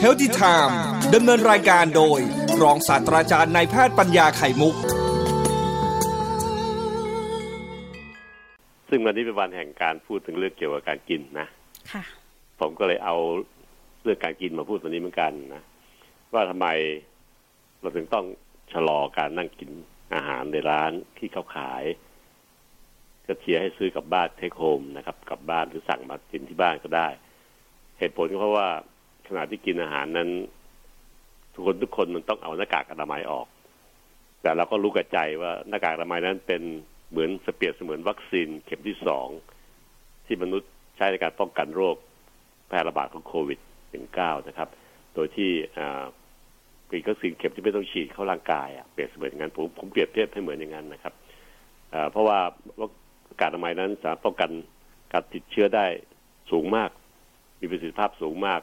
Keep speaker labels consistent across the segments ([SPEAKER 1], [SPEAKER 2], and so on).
[SPEAKER 1] เฮลติไทม์ดำเนินรายการโดย รองศาสตราจารย์นายแพทย์ปัญญาไข่มุก
[SPEAKER 2] ซึ่งวันนี้เป็นวันแห่งการพูดถึงเรื่องเกี่ยวกับการกินนะ
[SPEAKER 3] ค่ะ
[SPEAKER 2] ผมก็เลยเอาเรื่องการกินมาพูดวันนี้เหมือนกันนะว่าทำไมเราถึงต้องชะลอการนั่งกินอาหารในร้านที่เขาขาย ก็เชียร์ให้ซื้อกลับบ้านเทคโฮมนะครับกลับบ้านหรือสั่งมากินที่บ้านก็ได้ เหตุผลก็เพราะว่าขณะที่กินอาหารนั้น ทุกคนทุกคนมันต้องเอาหน้ากากอนามัยออก แต่เราก็รู้กับใจว่าหน้ากากอนามัยนั้นเป็นเหมือนสเปียบเสมือนวัคซีนเข็มที่สองที่มนุษย์ใช้ในการป้องกันโรคแพร่ระบาดของโควิด -19 นะครับ โดยที่เป็นวัคซีนเข็มที่ไม่ต้องฉีดเข้าร่างกายอะเปรียบเสมือนอย่างนั้นผมผมเปรียบเทียบให้เหมือนอย่างนั้นนะครับเพราะว่า การอนามัยนั้นสามารถป้องกันการติดเชื้อได้สูงมาก มีประสิทธิภาพสูงมาก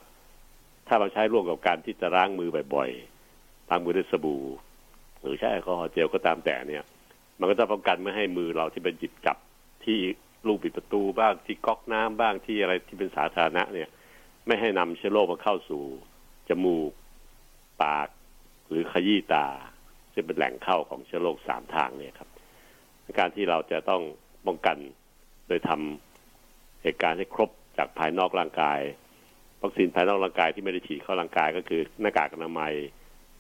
[SPEAKER 2] ถ้าเราใช้ร่วมกับการที่จะล้างมือบ่อยๆล้างมือด้วยสบู่ หรือใช้แอลกอฮอล์เจลก็ตามแต่เนี่ย มันก็จะป้องกันไม่ให้มือเราที่เป็นจิบจับที่ลูกปิดประตูบ้างที่ก๊อกน้ำบ้างที่อะไรที่เป็นสาธารณะเนี่ย ไม่ให้นำเชื้อโรคมาเข้าสู่ จมูก ปาก หรือขยี้ตา ซึ่งเป็นแหล่งเข้าของเชื้อโรคสามทางเนี่ยครับ การที่เราจะต้อง ป้องกัน โดยทำเหตุการณ์ให้ครบจากภายนอกร่างกาย วัคซีนภายนอกร่างกายที่ไม่ได้ฉีดเข้าร่างกายก็คือหน้ากากอนามัย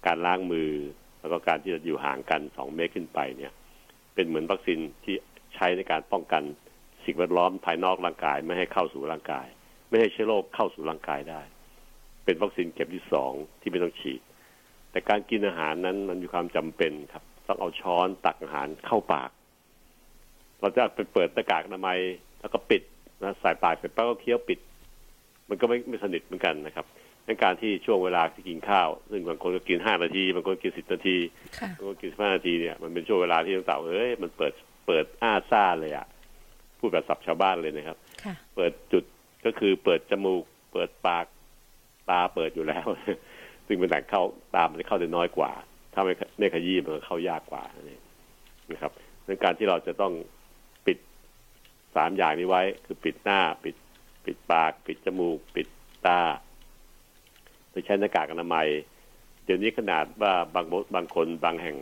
[SPEAKER 2] การล้างมือ แล้วก็การที่จะอยู่ห่างกันสองเมตรขึ้นไปเนี่ย เป็นเหมือนวัคซีนที่ใช้ในการป้องกันสิ่งแวดล้อมภายนอกร่างกายไม่ให้เข้าสู่ร่างกาย ไม่ให้เชื้อโรคเข้าสู่ร่างกายได้ เป็นวัคซีนเข็มที่สองที่ไม่ต้องฉีด แต่การกินอาหารนั้นมันมีความจำเป็นครับ ต้องเอาช้อนตักอาหารเข้าปาก เราจะไปเปิดหน้ากากอนามัยแล้วก็ปิดนะใส่ปากเสร็จปั๊บก็เคี้ยวปิด มันก็ไม่ไม่สนิทเหมือนกันนะครับในการที่ช่วงเวลาที่กินข้าว ซึ่งบางคนก็กินห้านาทีบางคนกินสิบนาทีบางคนกินห้านาทีเนี่ยมันเป็นช่วงเวลาที่ต้องเต่าเอ้ยมันเปิดเปิดอ้าซ่าเลยอะพูดแบบสับชาวบ้านเลยนะครับ เปิดจุดก็คือเปิดจมูก เปิดปากตาเปิดอยู่แล้ว ซึ่งเป็นแหล่งเข้าตามันจะเข้าได้น้อยกว่า ถ้าไม่ไม่ขยี้มันก็เข้ายากกว่านี่นะครับในการที่เราจะต้องปิด สามอย่างนี้ไว้ คือปิดหน้า ปิด ปิดปาก ปิดจมูก ปิดตาโดยใช้หน้ากากอนามัย เดี๋ยวนี้ขนาดว่าบางบางคนบางแห่ง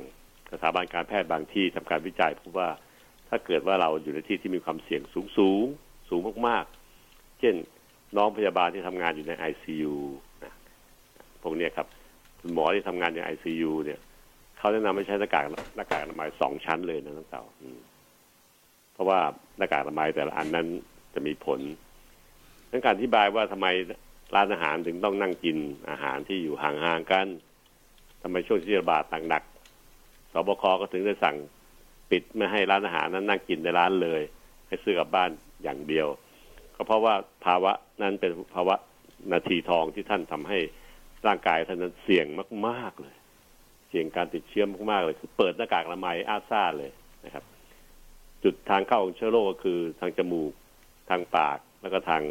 [SPEAKER 2] สถาบันการแพทย์บางที่ทำการวิจัยพบว่าถ้าเกิดว่าเราอยู่ในที่ที่มีความเสี่ยงสูงสูงสูงมากๆ เช่นน้องพยาบาลที่ทำงานอยู่ในไอซียูนะพวกนี้ครับคุณหมอที่ทำงานในไอซียูเนี่ยเขาแนะนำให้ใช้หน้ากากหน้ากากอนามัยสองชั้นเลยนะทั้งเต่า เพราะว่าหน้ากากอนามัยแต่ละอันนั้นจะมีผลทั้งการอธิบายว่าทำไมร้านอาหารถึงต้องนั่งกินอาหารที่อยู่ห่างๆกันทำไมช่วงที่ระบาดหนักๆสบคก็ถึงได้สั่งปิดไม่ให้ร้านอาหารนั้นนั่งกินในร้านเลย ให้ซื้อกลับบ้านอย่างเดียว ก็เพราะว่าภาวะนั้นเป็นภาวะนาทีทองที่ท่านทำให้ร่างกายท่านนั้นเสี่ยงมาก ๆเลย เสี่ยงการติดเชื้อมากๆเลย คือเปิดหน้ากากอนามัยอาซ่าเลยนะครับ จุดทางเข้าของเชื้อโรคก็คือทางจมูก ทางปาก แล้วก็ทาง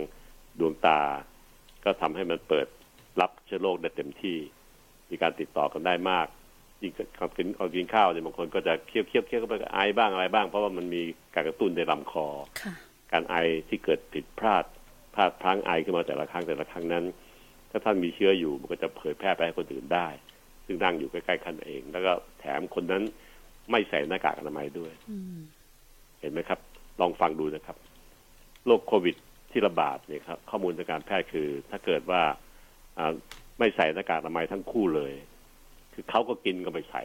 [SPEAKER 2] ดวงตา ก็ทำให้มันเปิดรับเชื้อโรคได้เต็มที่ มีการติดต่อกันได้มากยิ่งกับกินเอากินข้าวเนี่ยบางคนก็จะเคี้ยวเคี้ยวเคี้ยวก็ไปไอบ้างอะไรบ้าง เพราะว่ามันมีการกระตุ้นในลำคอ การไอที่เกิดผิดพลาดพลาดพลั้งไอขึ้นมาแต่ละครั้งแต่ละครั้งนั้น ถ้าท่านมีเชื้ออยู่มันก็จะเผยแพร่ไปให้คนอื่นได้ ซึ่งนั่งอยู่ใกล้ๆคันเอง แล้วก็แถมคนนั้นไม่ใส่หน้ากากอนามัยด้วยเห็นไหมครับ ลองฟังดูนะครับโรคโควิดที่ระบาดเนี่ยครับข้อมูลทางการแพทย์คือ ถ้าเกิดว่าไม่ใส่หน้ากากอนามัยทั้งคู่เลย คือเขาก็กินก็ไม่ใส่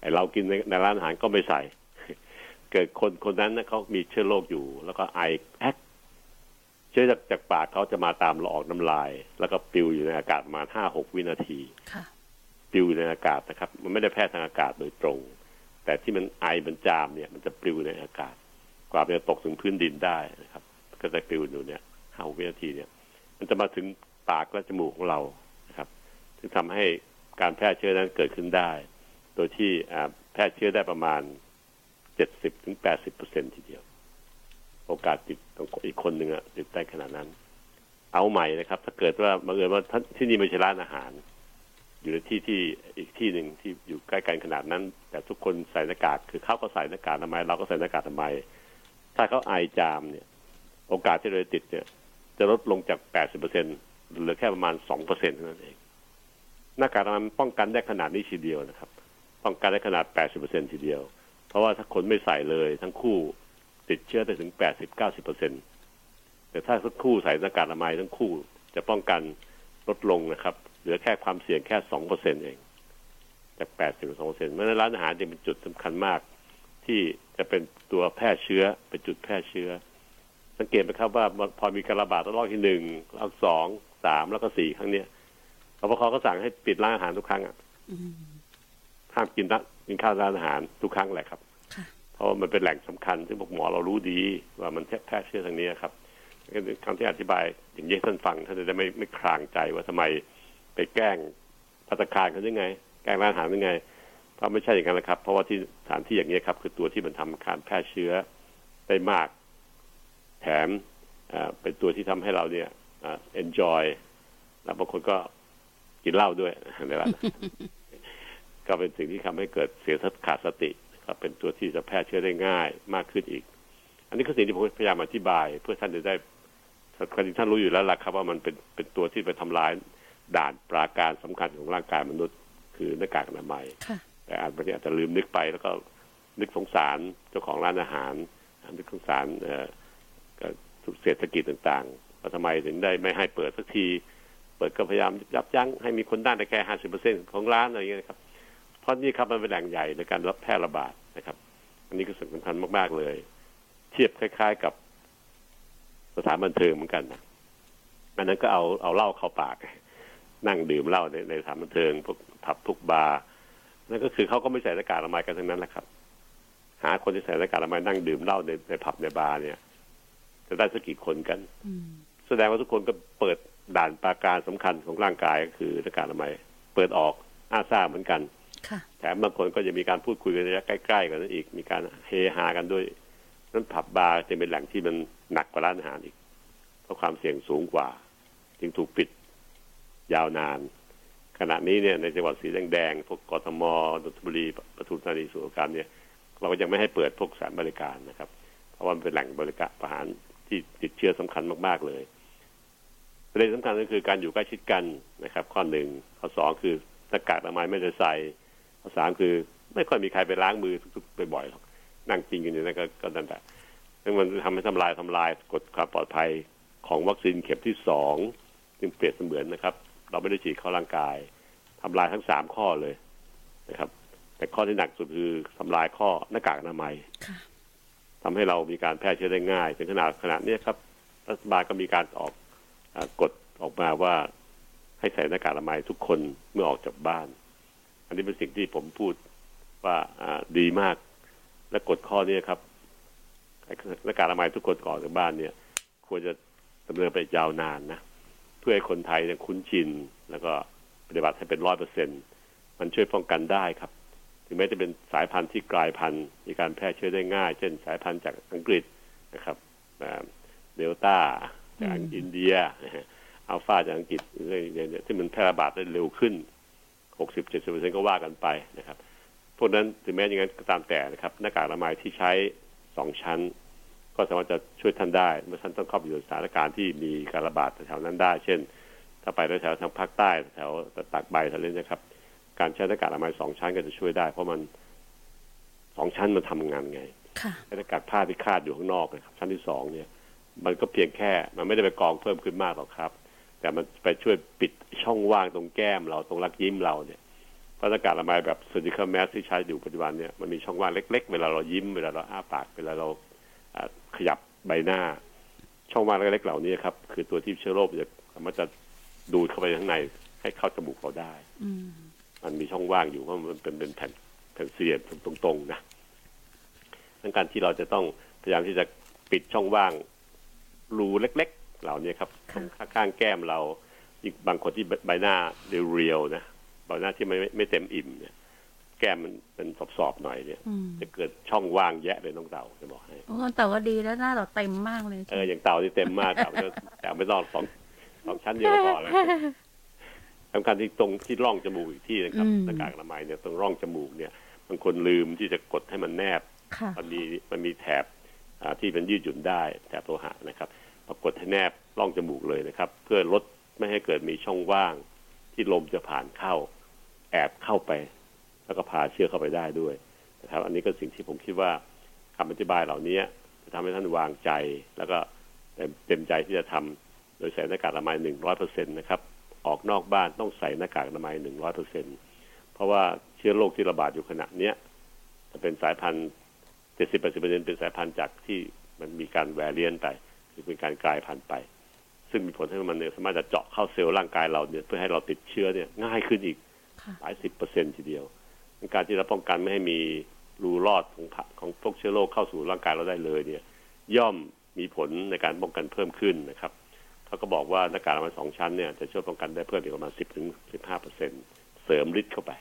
[SPEAKER 2] ไอเรากินในในร้านอาหารก็ไม่ใส่ เกิดคนคนนั้นนะเขามีเชื้อโรคอยู่ แล้วก็ไอแอ๊กเชื้อจากจากปากเขาจะมาตามหลออกน้ำลาย แล้วก็ปลิวอยู่ในอากาศประมาณห้าหกวินาทีปลิวอยู่ในอากาศนะครับ มันไม่ได้แพร่ทางอากาศโดยตรง แต่ที่มันไอมันจามเนี่ย มันจะปลิวในอากาศ กว่าจะตกถึงพื้นดินได้นะครับ ก็จะปลิวอยู่เนี่ยห้าวินาทีเนี่ย มันจะมาถึงปากและจมูกของเรานะครับซึ่งทำให้การแพร่เชื้อนั้นเกิดขึ้นได้ โดยที่แพร่เชื้อได้ประมาณเจ็ดสิบถึงแปดสิบเปอร์เซ็นทีเดียว โอกาสติดอีกคนหนึ่งอะติดได้ขนาดนั้น เอาใหม่นะครับ ถ้าเกิดว่าบังเอิญว่าที่นี่ไม่ใช่ร้านอาหาร อยู่ในที่ที่อีกที่หนึ่งที่อยู่ใกล้กันขนาดนั้น แต่ทุกคนใส่หน้ากากคือเขาก็ใส่หน้ากากทำไมเราก็ใส่หน้ากากทำไม ถ้าเขาไอจามเนี่ย โอกาสที่เราจะติดเนี่ย จะลดลงจาก 80%เหลือแค่ประมาณ 2%เท่านั้นเอง หน้ากากอนามัยป้องกันได้ขนาดนี้ทีเดียวนะครับ ป้องกันได้ขนาด 80%ทีเดียว เพราะว่าถ้าคนไม่ใส่เลยทั้งคู่ติดเชื้อได้ถึง 80-90%แต่ถ้าทั้งคู่ใส่หน้ากากอนามัยทั้งคู่จะป้องกันลดลงนะครับ เหลือแค่ความเสี่ยงแค่ 2%เองจาก 80-2%เพราะนั้นร้านอาหารจะเป็นจุดสำคัญมากที่จะเป็น ตัวแพร่เชื้อเป็นจุดแพร่เชื้อ สังเกตไหมครับว่าพอมีการระบาดระลอกที่หนึ่งระลอกสองสามแล้วก็สี่ครั้งเนี้ยรปภก็สั่งให้ปิดร้านอาหารทุกครั้งอะห้ามกินร้านกินข้าวร้านอาหารทุกครั้งแหละครับ
[SPEAKER 3] ค่ะ
[SPEAKER 2] เพราะว่ามันเป็นแหล่งสำคัญ ซึ่งพวกหมอเรารู้ดีว่ามันแพร่เชื้อทางนี้ครับคำที่อธิบายอย่างนี้ให้ท่านฟังท่านจะได้ไม่ไม่คลางใจว่าทำไมไปแกล้งพัตตาคารเขาได้ไง แกล้งร้านอาหารได้ไง เพราะไม่ใช่อย่างนั้นนะครับ เพราะว่าที่สถานที่อย่างนี้ครับ คือตัวที่มันทำการแพร่เชื้อได้มาก แถมเป็นตัวที่ทำให้เราเนี่ยเอ่อ enjoy แล้วบางคนก็กินเหล้าด้วยในร้านก็เป็นสิ่งที่ทำให้เกิดเสียสขาดสติครับเป็นตัวที่จะแพร่เชื้อได้ง่ายมากขึ้นอีก อันนี้คือสิ่งที่ผมพยายามอธิบาย เพื่อท่านจะได้ความจริงท่านรู้อยู่แล้วล่ะครับ ว่ามันเป็นเป็นตัวที่ไปทำลายด่านปราการสำคัญของร่างกายมนุษย์ คือหน้ากากอนามัย
[SPEAKER 3] ค่ะ
[SPEAKER 2] แต่อาจบางทีอาจจะลืมนึกไป แล้วก็นึกสงสารเจ้าของร้านอาหาร นึกสงสารเอ่อก็เศรษฐกิจต่างๆว่าทำไมถึงได้ไม่ให้เปิดสักที เปิดก็พยายามยับยั้งให้มีคนด้านแต่แค่ห้าสิบเปอร์เซ็นของร้านอะไรอย่างเงี้ยครับ เพราะนี่ครับมันเป็นแหล่งใหญ่ในการรับแพร่ระบาดนะครับ อันนี้ก็สำคัญมากๆเลย เทียบคล้าย ๆกับสถานบันเทิงเหมือนกันนะอันนั้นก็เอาเอาเหล้าเข้าปาก นั่งดื่มเหล้าในในสถานบันเทิงพวกผับพวกบาร์ นั่นก็คือเขาก็ไม่ใส่หน้ากากอนามัยกันทั้งนั้นแหละครับ หาคนที่ใส่หน้ากากอนามัยนั่งดื่มเหล้าในในผับในบาร์เนี่ย จะได้สักกี่คนกัน
[SPEAKER 3] อืม
[SPEAKER 2] แสดงว่าทุกคนก็เปิดด่านปราการสำคัญของร่างกายก็คือหน้ากากอนามัยเปิดออกอาซ่าเหมือนกัน
[SPEAKER 3] ค่ะ
[SPEAKER 2] แถมบางคนก็จะมีการพูดคุยกันระยะใกล้ๆกันนั้นอีก มีการเฮฮากันด้วยนั้นผับบาร์จะเป็นแหล่งที่มันหนักกว่าร้านอาหารอีก เพราะความเสี่ยงสูงกว่า จึงถูกปิดยาวนาน ขณะนี้เนี่ยในจังหวัดสีแดงๆพวกกทมนนทบุรีปทุมธานีสุพรรณการเนี่ย เราก็ยังไม่ให้เปิดพวกสานบริการนะครับ เพราะว่ามันเป็นแหล่งบริการประหารที่ติดเชื้อสำคัญมากๆเลยประเด็นสำคัญก็คือการอยู่ใกล้ชิดกันนะครับ ข้อหนึ่งข้อสองคือหน้ากากอนามัยไม่ได้ใส่ข้อสามคือไม่ค่อยมีใครไปล้างมือทุกๆบ่อยๆหรอกนั่งกินกันอยู่นั่นก็กนั่นแหละซึ่งมันทำให้ทำลายทำลายกฎความปลอดภัยของวัคซีนเข็มที่สองจึงเปรียบเสมือนนะครับ เราไม่ได้ฉีดเข้าร่างกายทำลายทั้งสามข้อเลยนะครับ แต่ข้อที่หนักสุดคือทำลายข้อหน้ากากอนามัย
[SPEAKER 3] ค่ะ
[SPEAKER 2] ทำให้เรามีการแพร่เชื้อได้ง่ายถึงขนาดขนาดนี้ครับรัฐบาลก็มีการออกอากฎออกมาว่าให้ใส่หน้ากากอนามัยทุกคนเมื่อออกจากบ้าน อันนี้เป็นสิ่งที่ผมพูดว่าอ่าดีมาก และกฎข้อนี้ครับให้หน้ากากอนามัยทุกคนก่อนออกจากบ้านเนี่ย ควรจะดำเนินไปยาวนานนะ เพื่อให้คนไทยเนี่ยคุ้นชิน แล้วก็ปฏิบัติให้เป็นร้อยเปอร์เซ็นมันช่วยป้องกันได้ครับ ถึงแม้จะเป็นสายพันธุ์ที่กลายพันธุ์มีการแพร่เชื้อได้ง่าย เช่นสายพันธุ์จากอังกฤษนะครับเดลต้าจากอินเดียอัลฟาจากอังกฤษเนี่ยที่มันแพร่ระบาดได้เร็วขึ้น60-70%ก็ว่ากันไปนะครับพวกนั้นถึงแม้อย่างนั้นก็ตามแต่นะครับ หน้ากากอนามัยที่ใช้สองชั้น ก็สามารถจะช่วยท่านได้ เมื่อท่านต้องเข้าไปอยู่ในสถานการณ์ที่มีการระบาดแถวๆนั้นได้ เช่น ถ้าไปแถวๆทางภาคใต้แถวตากใบทะเลนะครับ การใช้หน้ากากอนามัยสองชั้นก็จะช่วยได้ เพราะมันสองชั้นมันทำงานไง
[SPEAKER 3] ค่ะ
[SPEAKER 2] หน้ากากผ้าที่คาดอยู่ข้างนอกนะครับ ชั้นที่สองเนี่ย มันก็เพียงแค่ มันไม่ได้ไปกองเพิ่มขึ้นมากหรอกครับ แต่มันไปช่วยปิดช่องว่างตรงแก้มเราตรงรักยิ้มเราเนี่ยเพราะหน้ากากอนามัยแบบ surgical mask ที่ใช้อยู่ปัจจุบันเนี่ยมันมีช่องว่างเล็ก ๆ เวลาเรายิ้มเวลาเราอ้าปากเวลาเราอ่า ขยับใบหน้า ช่องว่างเล็กๆเหล่านี้ครับ คือตัวที่เชื้อโรคจะมันจะดูดเข้าไปข้างใน ให้เข้าจมูกเราได้
[SPEAKER 3] อืม
[SPEAKER 2] มันมีช่องว่างอยู่เพราะมันเป็นเป็นแผ่นแผ่นเสียมตรงๆนะดังการที่เราจะต้องพยายามที่จะปิดช่องว่างรูเล็ก ๆ เหล่านี้ครับ
[SPEAKER 3] ค่ะ
[SPEAKER 2] ข้างๆแก้มเราอีกบางคนที่ใบหน้าเรียวๆนะใบหน้าที่ไม่ไม่ไม่เต็มอิ่มเนี่ย แก้มมันเป็นสอบๆหน่อยเนี่ย
[SPEAKER 3] อืม
[SPEAKER 2] จะเกิดช่องว่างแยะเลยน้องเต่าจะบอกให้
[SPEAKER 3] โอ้แต่ว่าดีแล้วหน้าเราเต็มมากเลย
[SPEAKER 2] เอออย่างเต่าที่เต็มมากเต่าก็แต่ไม่ต้องสองสองชั้นเดียวก็พอแล้วสำคัญที่ตรงที่ร่องจมูกอีกที่นะครับ
[SPEAKER 3] อืม
[SPEAKER 2] หน้ากากอนามัยเนี่ยตรงร่องจมูกเนี่ยบางคนลืมที่จะกดให้มันแนบ
[SPEAKER 3] ค่ะ
[SPEAKER 2] มันมีมันมีแถบอ่าที่เป็นยืดหยุ่นได้แถบโลหะนะครับพอกดให้แนบร่องจมูกเลยนะครับ เพื่อลดไม่ให้เกิดมีช่องว่างที่ลมจะผ่านเข้า แอบเข้าไป แล้วก็พาเชื้อเข้าไปได้ด้วยนะครับอันนี้ก็สิ่งที่ผมคิดว่าคำอธิบายเหล่านี้จะทำให้ท่านวางใจ แล้วก็เต็มใจที่จะทำโดยใส่หน้ากากอนามัยหนึ่งร้อยเปอร์เซ็นตนะครับออกนอกบ้านต้องใส่หน้ากากอนามัยหนึ่งร้อยเปอร์เซ็นเพราะว่าเชื้อโรคที่ระบาดอยู่ขณะเนี้ยจะเป็นสายพันธุ์เจ็ดสิบแปดสิบเปอร์เซ็นเป็นสายพันธุ์จากที่มันมีการแวรเลียนไปคือเป็นการกลายพันธุ์ไป ซึ่งมีผลให้มันเนี่ยสามารถจะเจาะเข้าเซลล์ร่างกายเราเนี่ยเพื่อให้เราติดเชื้อเนี่ยง่ายขึ้นอีกหลายสิบเปอร์เซ็นทีเดียว การที่เราป้องกันไม่ให้มีรูรอดของของพวกเชื้อโรคเข้าสู่ร่างกายเราได้เลยเนี่ย ย่อมมีผลในการป้องกันเพิ่มขึ้นนะครับเขาก็บอกว่าหน้ากากอนามัยสองชั้นเนี่ยจะช่วยป้องกันได้เพิ่มอีกประมาณสิบถึงสิบห้าเปอร์เซ็นเสริมฤทธิ์เข้าไป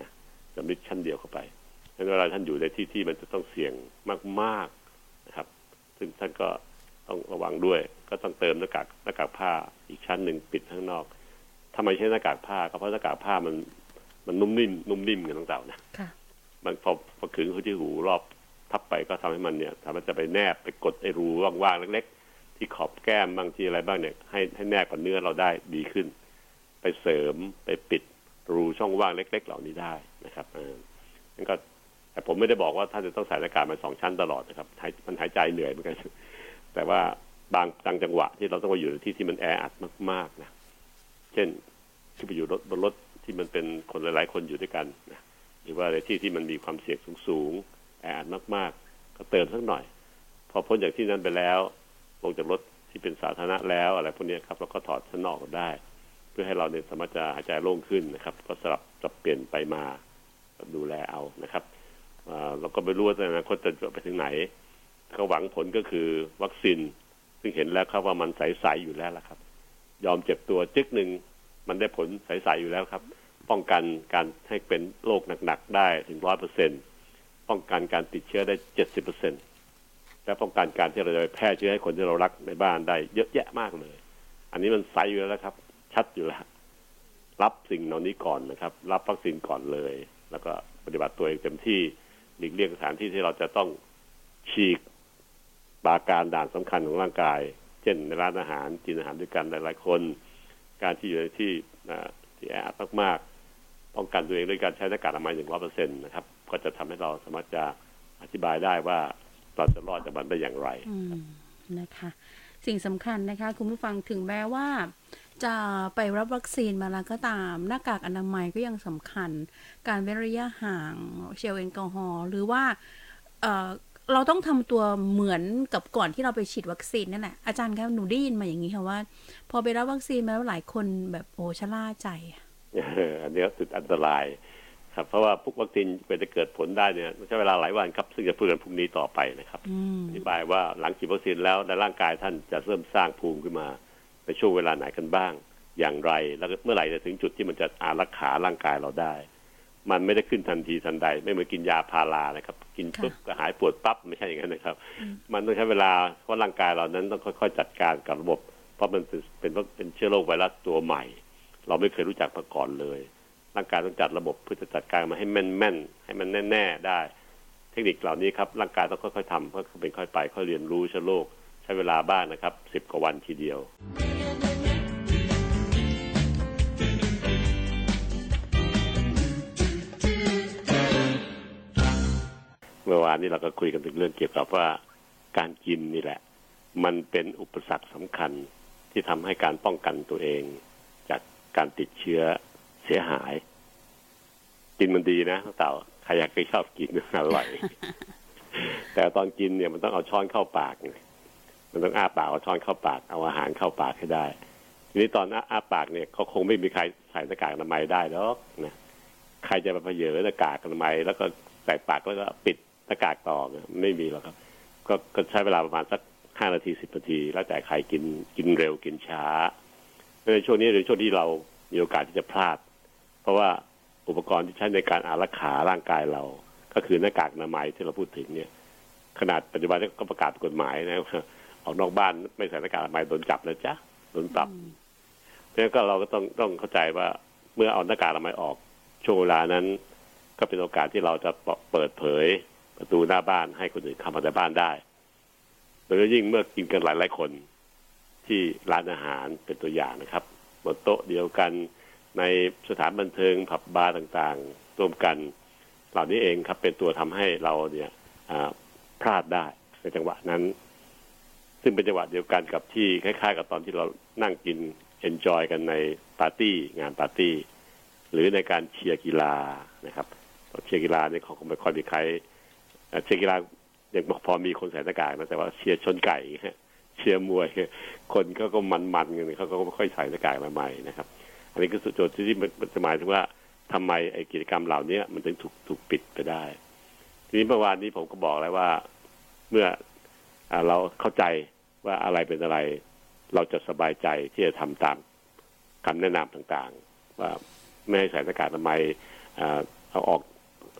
[SPEAKER 2] นะเสริมฤทธิ์ชั้นเดียวเข้าไปดังนั้นเวลาท่านอยู่ในที่ที่มันจะต้องเสี่ยงมากๆนะครับ ซึ่งท่านก็ต้องระวังด้วย ก็ต้องเติมหน้ากากหน้ากากผ้าอีกชั้นหนึ่งปิดข้างนอกทำไมใช้หน้ากากผ้าก็เพราะหน้ากากผ้ามัน มันนุ่มนิ่มนุ่มนิ่มกันตั้งแต่นะมันพอพอขึงเขาที่หูรอบทับไปก็ทำให้มันเนี่ยทำให้จะไปแนบไปกดไอ้รูว่างๆเล็ก ๆ ที่ขอบแก้มบางทีอะไรบ้างเนี่ยให้ให้แนบกับเนื้อเราได้ดีขึ้น ไปเสริมไปปิดรูช่องว่างเล็ก ๆ เหล่านี้ได้นะครับอ่านั่นก็แต่ผมไม่ได้บอกว่าท่านจะต้องใส่หน้ากากมาสองชั้นตลอดนะครับมันหายใจเหนื่อยเหมือนกัน แต่ว่าบางบางจังหวะที่เราต้องไปอยู่ในที่ที่มันแออัดมากๆนะ เช่นที่ไปอยู่รถบนรถ ที่มันเป็นคนหลาย ๆ คนอยู่ด้วยกันนะหรือว่าในที่ที่มันมีความเสี่ยงสูงๆแออัดมาก ๆ ก็เติมสักหน่อย พอพ้นจากที่นั้นไปแล้ว ลงจากรถที่เป็นสาธารณะแล้วอะไรพวกนี้ครับเราก็ถอดชั้นนอกก็ได้ เพื่อให้เราเนี่ยสามารถจะหายใจโล่งขึ้นนะครับ ก็สลับสับเปลี่ยนไปมาดูแลเอานะครับเราก็ไม่รู้ว่าในอนาคตจะไปถึงไหนเขาหวังผลก็คือวัคซีนซึ่งเห็นแล้วครับว่ามันใสๆอยู่แล้วละครับ ยอมเจ็บตัวจึกหนึ่ง มันได้ผลใสๆอยู่แล้วครับ ป้องกันการให้เป็นโรคหนักๆได้ถึงร้อยเปอร์เซ็นป้องกันการติดเชื้อได้เจ็ดสิบเปอร์เซ็นและป้องกันการที่เราจะไปแพร่เชื้อให้คนที่เรารักในบ้านได้เยอะแยะมากเลย อันนี้มันใสอยู่แล้วครับ ชัดอยู่แล้วรับสิ่งเหล่านี้ก่อนนะครับ รับวัคซีนก่อนเลย แล้วก็ปฏิบัติตัวเองเต็มที่หลีกเลี่ยงสถานที่ที่เราจะต้องฉีกปาการด่านสำคัญของร่างกาย เช่นในร้านอาหารกินอาหารด้วยกันหลายๆคน การที่อยู่ในที่ที่แออัดมากๆป้องกันตัวเองด้วยการใช้หน้ากากอนามัยหนึ่งร้อยเปอร์เซ็นต์นะครับ ก็จะทำให้เราสามารถจะอธิบายได้ว่าเราจะรอดจากมันได้อย่างไร
[SPEAKER 3] นะคะ สิ่งสำคัญนะคะ คุณผู้ฟังถึงแม้ว่า จะไปรับวัคซีนมาแล้วก็ตาม หน้ากากอนามัยก็ยังสำคัญ การเว้นระยะห่างเจลแอลกอฮอล์หรือว่า เราต้องทำตัวเหมือนกับก่อนที่เราไปฉีดวัคซีนนั่นแหละอาจารย์ครับหนูได้ยินมาอย่างนี้ค่ะว่า พอไปรับวัคซีนมาแล้วหลายคนแบบโอ้ชะล่าใจ
[SPEAKER 2] อันนี้สุดอันตราย ครับ เพราะว่าพวกวัคซีนเพื่อจะเกิดผลได้เนี่ยใช้เวลาหลายวันครับ ซึ่งจะพูดกันพรุ่งนี้ต่อไปนะครับอธิบายว่าหลังฉีดวัคซีนแล้วในร่างกายท่านจะเริ่มสร้างภูมิขึ้นมาในช่วงเวลาไหนกันบ้าง อย่างไรแล้วเมื่อไหร่จะถึงจุดที่มันจะอารักขาร่างกายเราได้ มันไม่ได้ขึ้นทันทีทันใด ไม่เหมือนกินยาพารานะครับ กินปุ๊บก็หายปวดปั๊บไม่ใช่อย่างนั้นนะครับ มันต้องใช้เวลาเพราะร่างกายเรานั้นต้องค่อยๆ จัดการกับระบบ เพราะมันเป็นเป็นเชื้อโรคไวรัสตัวใหม่ เราไม่เคยรู้จักมาก่อนเลย ร่างกายต้องจัดระบบเพื่อจะจัดการมาให้แม่นๆให้มันแน่ ๆได้ เทคนิคเหล่านี้ครับร่างกายต้องค่อยๆทำเพื่อเป็นค่อยไปค่อยเรียนรู้เชื้อโรคใช้เวลาบ้างนะครับสิบกว่าวันทีเดียวานนี้เราก็คุยกันถึงเรื่องเกี่ยวกับว่าการกินนี่แหละ มันเป็นอุปสรรคสำคัญที่ทำให้การป้องกันตัวเอง จากการติดเชื้อเสียหาย กินมันดีนะเต่าใครอยากไปชอบกินอร่อยแต่ตอนกินเนี่ยมันต้องเอาช้อนเข้าปาก มันต้องอ้าปากเอาช้อนเข้าปากเอาอาหารเข้าปากให้ได้ ทีนี้ตอนอ้าปากเนี่ยเขาคงไม่มีใครใส่หน้ากากอนามัยได้หรอกนะใครจะมาเพเยหน้ากากอนามัยแล้วก็ใส่ปากแล้วก็ปิด หน้ากากต่อไม่มีหรอกครับ ก็ก็ใช้เวลาประมาณสักห้านาทีสิบนาที แล้วแต่ใครกินกินเร็วกินช้าในช่วงนี้หรือช่วงที่เรามีโอกาสที่จะพลาด เพราะว่าอุปกรณ์ที่ใช้ในการอารักขาร่างกายเรา ก็คือหน้ากากอนามัยที่เราพูดถึงเนี่ย ขนาดปัจจุบันก็ประกาศกฎหมายนะออกนอกบ้านไม่ใส่หน้ากากอนามัยโดนจับนะจ๊ะโดนปรับเพราะฉะนั้นก็เราก็ต้องต้องเข้าใจว่าเมื่อเอาหน้ากากอนามัยออกช่วงเวลานั้น ก็เป็นโอกาสที่เราจะเปิดเผย ประตูหน้าบ้านให้คนอื่นเข้ามาในบ้านได้โดยยิ่งเมื่อกินกันหลายหลายคนที่ร้านอาหารเป็นตัวอย่างนะครับบนโต๊ะเดียวกันในสถานบันเทิงผับบาร์ต่างๆร่วมกัน เหล่านี้เองครับ เป็นตัวทำให้เราเนี่ยพลาดได้ในจังหวะนั้น ซึ่งเป็นจังหวะเดียวกันกับที่คล้ายๆ กับตอนที่เรานั่งกิน enjoy กันในปาร์ตี้งานปาร์ตี้ หรือในการเชียร์กีฬานะครับเชียร์กีฬาเนี่ยเขาไม่ค่อยมีใคร เชียร์กีฬาอย่างพอมีคนใส่หน้ากากนะแต่ว่าเชียร์ชนไก่เชียร์มวย คนเขาก็มันๆกันเขาก็ไม่ค่อยใส่หน้ากากมาใหม่นะครับ อันนี้ก็สุดโจทย์ที่มันจะหมายถึงว่าทำไมไอ้กิจกรรมเหล่านี้มันถึงถูกถูกปิดไปได้ ทีนี้เมื่อวานนี้ผมก็บอกแล้วว่าเมื่ออเราเข้าใจว่าอะไรเป็นอะไร เราจะสบายใจที่จะทำตามคำแนะนำต่างๆ ว่าไม่ให้ใส่หน้ากากทำไมเอาออก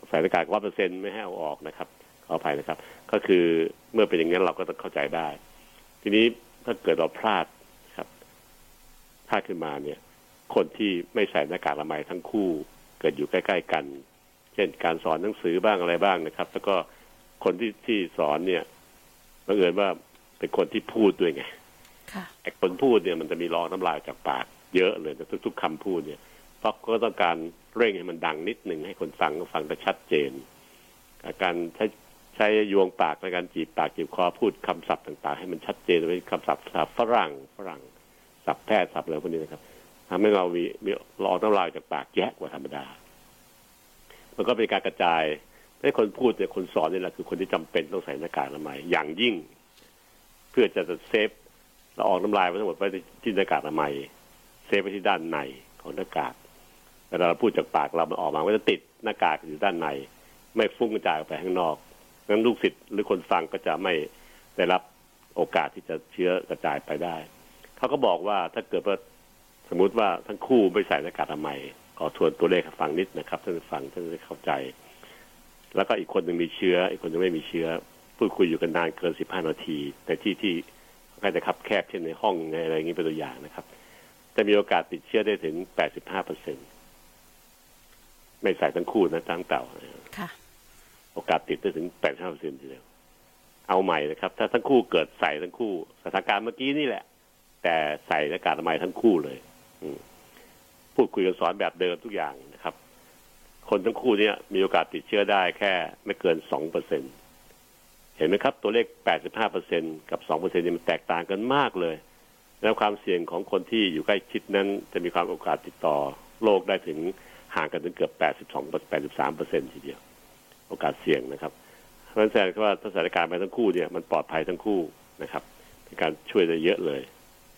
[SPEAKER 2] ใส่หน้ากากว่าเปอร์เซ็นต์ไม่ให้เอาออกนะครับ ขออภัยนะครับ ก็คือเมื่อเป็นอย่างนั้นเราก็ต้องเข้าใจได้ ทีนี้ถ้าเกิดเราพลาดครับพลาดขึ้นมาเนี่ย คนที่ไม่ใส่หน้ากากอนามัยทั้งคู่ เกิดอยู่ใกล้ ๆ กัน เช่นการสอนหนังสือบ้างอะไรบ้างนะครับ แล้วก็คนที่ที่สอนเนี่ยบังเอิญว่าเป็นคนที่พูดด้วยไงไอ้คนพูดเนี่ยมันจะมีรองน้ำลายจากปาก เยอะเลยทุก ๆคำพูดเนี่ยเพราะก็ต้องการเร่งให้มันดังนิดหนึ่งให้คนฟังก็ฟังได้ชัดเจน การใช้ใช้ยวงปากในการจีบปากจีบคอพูดคำศัพท์ต่าง ๆ ให้มันชัดเจนเป็นคำศัพท์ศัพท์ฝรั่งฝรั่งศัพท์แพทย์ศัพท์อะไรพวกนี้นะครับทำให้เรามีมีรอน้ำลายจากปากแยกกว่าธรรมดา มันก็เป็นการกระจายให้คนพูดเนี่ยคนสอนนี่แหละคือคนที่จำเป็นต้องใส่หน้ากากอนามัยอย่างยิ่ง เพื่อจะเซฟเราออกน้ำลายไว้ทั้งหมดไว้ที่หน้ากากอนามัยเซฟไว้ที่ด้านในของหน้ากากเวลาเราพูดจากปากเรามันออกมาก็จะติดหน้ากากอยู่ด้านใน ไม่ฟุ้งกระจายออกไปข้างนอก งั้นลูกศิษย์หรือคนฟังก็จะไม่ได้รับโอกาสที่จะเชื้อกระจายไปได้ เขาก็บอกว่าถ้าเกิดว่าสมมุติว่าทั้งคู่ไม่ใส่หน้ากากอนามัยขอทวนตัวเลขฟังนิดนะครับท่านฟังท่านจะเข้าใจ แล้วก็อีกคนหนึ่งมีเชื้อ อีกคนนึงไม่มีเชื้อ พูดคุยอยู่กันนานเกินสิบห้านาทีแต่ที่ที่ก็จะคับแคบเช่นในห้องในอะไรอย่างนี้เป็นตัวอย่างนะครับ จะมีโอกาสติดเชื้อได้ถึงแปดสิบห้าเปอร์เซ็นต์ไม่ใส่ทั้งคู่นะทั้งเต่า
[SPEAKER 3] ค่ะ
[SPEAKER 2] โอกาสติดได้ถึงแปดห้าเปอร์เซ็นต์ทีเดียว เอาใหม่นะครับ ถ้าทั้งคู่เกิดใส่ทั้งคู่สถานการณ์เมื่อกี้นี่แหละ แต่ใส่หน้ากากอนามัยทั้งคู่เลย อืพูดคุยกันสอนแบบเดิมทุกอย่างนะครับ คนทั้งคู่เนี่ย มีโอกาสติดเชื้อได้แค่ไม่เกินสองเปอร์เซ็นเห็นไหมครับ ตัวเลขแปดสิบห้าเปอร์เซ็นกับสองเปอร์เซ็นนี่มันแตกต่างกันมากเลย แล้วความเสี่ยงของคนที่อยู่ใกล้ชิดนั้น จะมีความโอกาสติดต่อโรคได้ถึงห่างกันถึงเกือบ 82 83เปอร์เซ็นทีเดียว โอกาสเสี่ยงนะครับเพราะฉะนั้นแสดงว่าถ้าสถานการณ์ไปทั้งคู่เนี่ยมันปลอดภัยทั้งคู่นะครับเป็นการช่วยได้เยอะเลย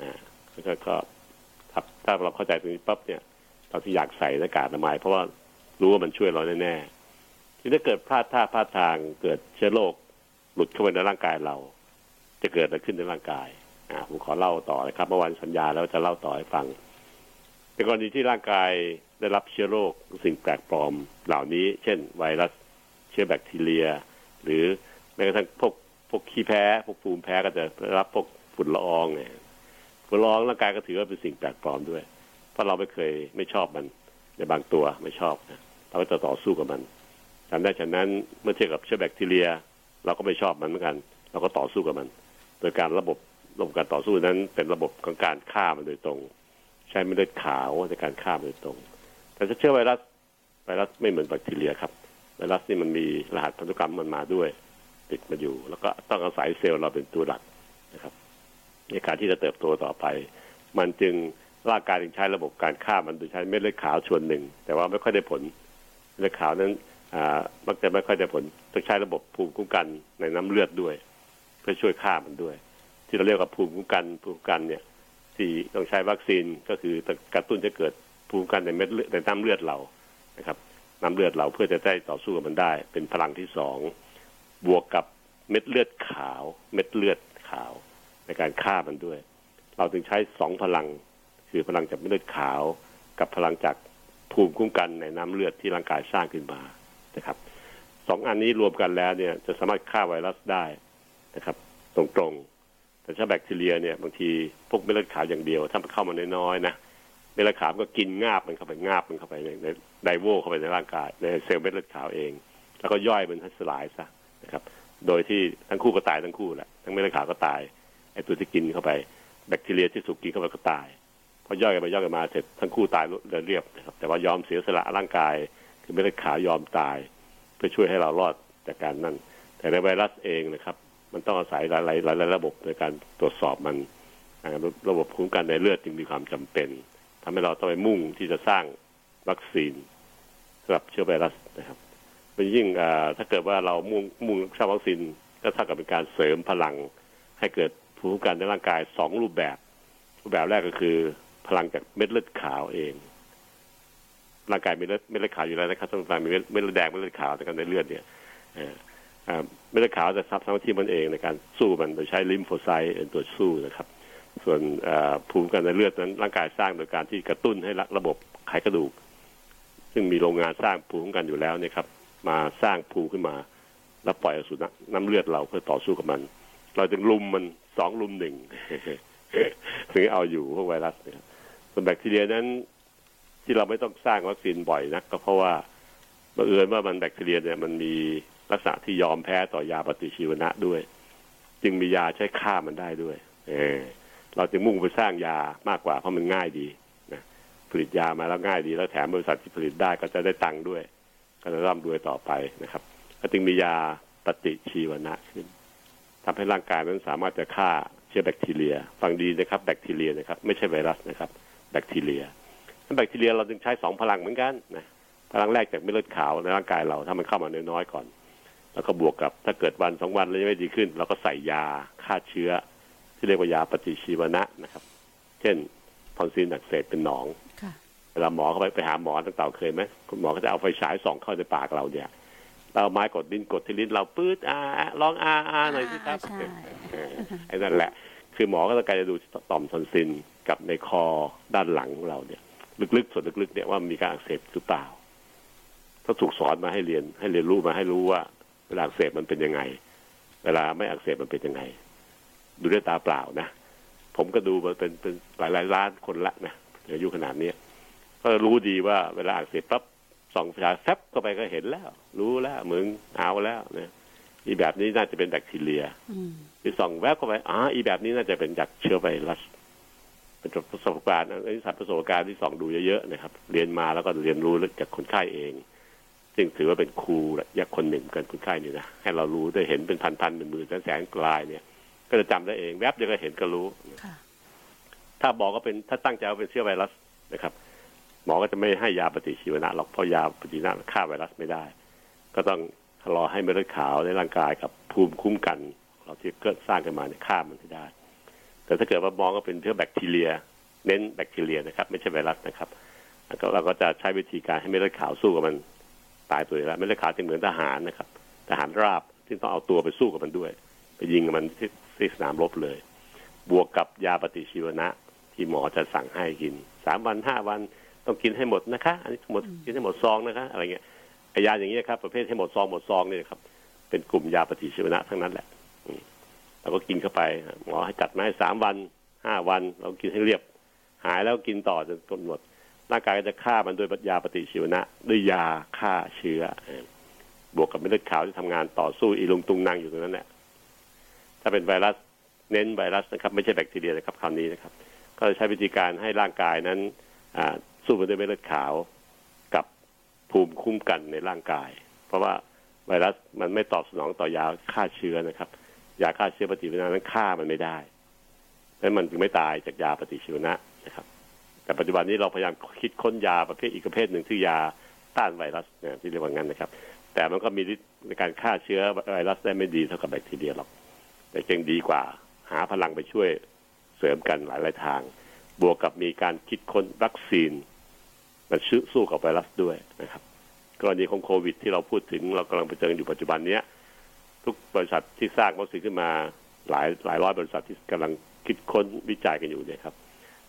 [SPEAKER 2] อ่าแล้วก็ถ้าเราเข้าใจตรงนี้ปั๊บเนี่ยเราที่อยากใส่หน้ากากอนามัยเพราะว่ารู้ว่ามันช่วยเราแน่ๆที่ถ้าเกิดพลาดท่าพลาดทางเกิดเชื้อโรคหลุดเข้าไปในร่างกายเรา จะเกิดอะไรขึ้นในร่างกายอ่าผมขอเล่าต่อเลยครับเมื่อวันสัญญาแล้วจะเล่าต่อให้ฟังในกรณีที่ร่างกายได้รับเชื้อโรคสิ่งแปลกปลอมเหล่านี้ เช่น ไวรัส เชื้อแบคทีเรีย หรือแม้กระทั่งพวกพวกขี้แพ้พวกภูมิแพ้ก็จะรับพวกฝุ่นละอองเนี่ยฝุ่นละอองร่างกายก็ถือว่าเป็นสิ่งแปลกปลอมด้วย เพราะเราไม่เคยไม่ชอบมันในบางตัวไม่ชอบนะเราก็จะต่อสู้กับมันทำได้ฉะนั้นเมื่อเทียบกับเชื้อแบคทีเรีย เราก็ไม่ชอบมันเหมือนกัน เราก็ต่อสู้กับมัน โดยการระบบระบบการต่อสู้นั้นเป็นระบบของการฆ่ามันโดยตรง ใช้เม็ดเลือดขาวในการฆ่าโดยตรง แต่เชื้อไวรัสไวรัสไม่เหมือนแบคทีเรียครับ ไวรัสนี่มันมีรหัสพันธุกรรมมันมาด้วย ติดมาอยู่ แล้วก็ต้องอาศัยเซลล์เราเป็นตัวหลักนะครับ ในการที่จะเติบโตต่อไป มันจึงร่างกายจึงใช้ระบบการฆ่ามันโดยใช้เม็ดเลือดขาวชวนหนึ่ง แต่ว่าไม่ค่อยได้ผลเลือดขาวนั้นมักจะไม่ค่อยได้ผลต้องใช้ระบบภูมิคุ้มกันในน้ำเลือดด้วย เพื่อช่วยฆ่ามันด้วย ที่เราเรียกว่าภูมิคุ้มกันภูมิคุ้มกันเนี่ยที่ต้องใช้วัคซีนก็คือกระตุ้นจะเกิดภูมิคุ้มกันในเม็ดในน้ำเลือดเรานะครับ น้ำเลือดเราเพื่อจะได้ต่อสู้กับมันได้ เป็นพลังที่สองบวกกับเม็ดเลือดขาว เม็ดเลือดขาว ในการฆ่ามันด้วย เราจึงใช้สองพลัง คือพลังจากเม็ดเลือดขาว กับพลังจากภูมิคุ้มกันในน้ำเลือดที่ร่างกายสร้างขึ้นมานะครับสองอันนี้รวมกันแล้วเนี่ยจะสามารถฆ่าไวรัสได้นะครับ ตรงๆแต่ถ้าแบคทีเรียเนี่ยบางทีพวกเม็ดเลือดขาวอย่างเดียว ถ้ามันเข้ามาน้อยๆนะ เม็ดเลือดขาวก็กินงาบมันเข้าไปงาบมันเข้าไปในไดโวเข้าไปในร่างกายในเซลล์เม็ดเลือดขาวเอง แล้วก็ย่อยมันให้สลายซะนะครับ โดยที่ทั้งคู่ก็ตายทั้งคู่แหละทั้งเม็ดเลือดขาวก็ตายไอตัวที่กินเข้าไปแบคทีเรียที่ถูกกินเข้าไปก็ตายพอย่อยกันไปย่อยกันมาเสร็จทั้งคู่ตายเรียบนะครับแต่ว่ายอมเสียสละร่างกาย คือไม่ได้ขายอมตาย เพื่อช่วยให้เรารอดจากการนั่นแต่ในไวรัสเองนะครับ มันต้องอาศัยหลายหลายระบบในการตรวจสอบมันระบบภูมิคุ้มกันในเลือดจึงมีความจำเป็น ทำให้เราต้องไปมุ่งที่จะสร้างวัคซีนสำหรับเชื้อไวรัสนะครับเป็นยิ่งถ้าเกิดว่าเรามุ่งมุ่งสร้างวัคซีนก็เท่ากับเป็นการเสริมพลัง ให้เกิดภูมิคุ้มกันในร่างกายสองรูปแบบ รูปแบบแรกก็คือพลังจากเม็ดเลือดขาวเอง ร่างกายมีเลือดเม็ดเลือดขาวอยู่แล้วนะครับท่านผู้ฟังมีเม็ดเลือดแดงเม็ดเลือดขาวในการในเลือดเนี่ยเม็ดเลือดขาวจะทับทั้งที่มันเองในการสู้มันโดยใช้ลิมโฟไซต์เป็นตัวสู้นะครับ ส่วนภูมิกันในเลือดนั้นร่างกายสร้างโดยการที่กระตุ้นให้ระบบไขกระดูก ซึ่งมีโรงงานสร้างภูมิกันอยู่แล้วเนี่ยครับ มาสร้างภูมิขึ้นมา แล้วปล่อยสู่น้ำเลือดเราเพื่อต่อสู้กับมัน เราจึงลุมมันสองลุมหนึ่งถึงเอาอยู่พวกไวรัสเนี่ยส่วนแบคทีเรียนั้น ที่เราไม่ต้องสร้างวัคซีนบ่อยนัก ก็เพราะว่าบังเอิญว่ามันแบคทีเรียเนี่ยมันมีลักษณะที่ยอมแพ้ต่อยาปฏิชีวนะด้วย จึงมียาใช้ฆ่ามันได้ด้วย เออ เราจึงมุ่งไปสร้างยามากกว่าเพราะมันง่ายดีนะผลิตยามาแล้วง่ายดี แล้วแถมบริษัทที่ผลิตได้ก็จะได้ตังค์ด้วย ก็จะร่ำรวยต่อไปนะครับก็จึงมียาปฏิชีวนะขึ้นทำให้ร่างกายนั้นสามารถจะฆ่าเชื้อแบคทีเรีย ฟังดีนะครับ แบคทีเรียนะครับ ไม่ใช่ไวรัสนะครับ แบคทีเรียแบคทีเรียเราจึงใช้สองพลังเหมือนกันนะพลังแรกจากเม็ดเลือดขาวในร่างกายเราถ้ามันเข้ามาน้อยๆก่อน แล้วก็บวกกับถ้าเกิดวันสองวันแล้วยังไม่ดีขึ้นเราก็ใส่ยาฆ่าเชื้อ ที่เรียกว่ายาปฏิชีวนะนะครับ เช่นทอนซิลอักเสบเป็นหนองเวลาหมอเขาไปไปหาหมอตั้งแต่เคยไหมคุณหมอก็จะเอาไฟฉายส่องเข้าในปากเราเนี่ยเราไม้กดลิ้นกดที่ลิ้นเราปื๊ดอาลองอาอาหน่อยสิครับไอ้นั่นแหละ คือหมอก็ต้องการจะดูต่อมทอนซิลกับในคอด้านหลังของเราเนี่ย ลึกๆส่วนลึกๆเนี่ยว่ามีการอักเสบหรือเปล่า ถ้าถูกสอนมาให้เรียนให้เรียนรู้มาให้รู้ว่าเวลาอักเสบมันเป็นยังไง เวลาไม่อักเสบมันเป็นยังไง ดูด้วยตาเปล่านะ ผมก็ดูมาเป็นเป็นหลายหลายล้านคนละนะอายุขนาดนี้ก็รู้ดีว่าเวลาอักเสบปั๊บส่องไฟฉายแฟบเข้าไปก็เห็นแล้ว รู้แล้วมึงเอาแล้วเนี่ยอีแบบนี้น่าจะเป็นแบคทีเรียที่ส่องแวบเข้าไปอ๋ออีแบบนี้น่าจะเป็นจากเชื้อไวรัสเป็นประสบการณ์อันนี้สัตว์ประสบการณ์ที่ส่องดูเยอะๆนะครับ เรียนมาแล้วก็เรียนรู้จากคนไข้เองซึ่งถือว่าเป็นครูยักคนหนึ่งกันคนไข้นี่นะให้เรารู้ได้เห็นเป็นพันๆเป็นหมื่นแสนกลายเนี่ย ก็จะจำได้เอง แวบเดียวก็เห็นก็รู้ถ้าบอกก็เป็นถ้าตั้งใจว่าเป็นเชื้อไวรัสนะครับ หมอก็จะไม่ให้ยาปฏิชีวนะหรอกเพราะยาปฏิชีวนะฆ่าไวรัสไม่ได้ ก็ต้องรอให้เม็ดเลือดขาวในร่างกายกับภูมิคุ้มกัน เราที่เกิดสร้างขึ้นมาเนี่ยฆ่ามันให้ได้ แต่ถ้าเกิดว่ามองก็เป็นเชื้อแบคทีเรีย เน้นแบคทีเรียนะครับ ไม่ใช่ไวรัสนะครับเราก็จะใช้วิธีการให้เม็ดเลือดขาวสู้กับมันตายตัวแล้วเม็ดเลือดขาวจึงเหมือนทหารนะครับทหารราบที่ต้องเอาตัวไปสู้กับมันด้วย ไปยิงกับมัน ที่ที่สนามรบเลย บวกกับยาปฏิชีวนะ ที่หมอจะสั่งให้กินสามวันห้าวันต้องกินให้หมดนะคะ อันนี้หมดกินให้หมดซองนะคะ อะไรเงี้ยยาอย่างเงี้ยครับ ประเภทให้หมดซองหมดซองเนี่ยครับ เป็นกลุ่มยาปฏิชีวนะทั้งนั้นแหละเราก็กินเข้าไปหมอให้จัดมาให้สามวันห้าวัน เรากินให้เรียบ หายแล้วกินต่อจนกำหนดร่างกายก็จะฆ่ามันด้วยยาปฏิชีวนะ ด้วยยาฆ่าเชื้อ บวกกับเม็ดเลือดขาวที่ทำงานต่อสู้อีลุงตุงนางอยู่ตรงนั้นแหละ ถ้าเป็นไวรัสเน้นไวรัสนะครับ ไม่ใช่แบคทีเรียนะครับคราวนี้นะครับ ก็จะใช้วิธีการให้ร่างกายนั้นสู้กันด้วยเม็ดเลือดขาวกับภูมิคุ้มกันในร่างกาย เพราะว่าไวรัสมันไม่ตอบสนองต่อยาฆ่าเชื้อนะครับ ยาฆ่าเชื้อปฏิชีวนะนั้นฆ่ามันไม่ได้ดังนั้นมันจึงไม่ตายจากยาปฏิชีวนะนะครับ แต่ปัจจุบันนี้เราพยายามคิดค้นยาประเภทอีกประเภทหนึ่งที่ยาต้านไวรัสเนี่ยที่เรียกว่างั้นนะครับ แต่มันก็มีฤทธิ์ในการฆ่าเชื้อไวรัสได้ไม่ดีเท่ากับแบคทีเรียหรอก แต่ยังดีกว่า หาพลังไปช่วยเสริมกันหลายหลายทาง บวกกับมีการคิดค้นวัคซีนมาสู้กับไวรัสด้วยนะครับ กรณีของโควิด ที่เราพูดถึงเรากำลังไปเจออยู่ปัจจุบันเนี้ย ทุกบริษัทที่สร้างวัคซีนขึ้นมาหลายหลายร้อยบริษัทที่กำลังคิดค้นวิจัยกันอยู่เนี่ยครับ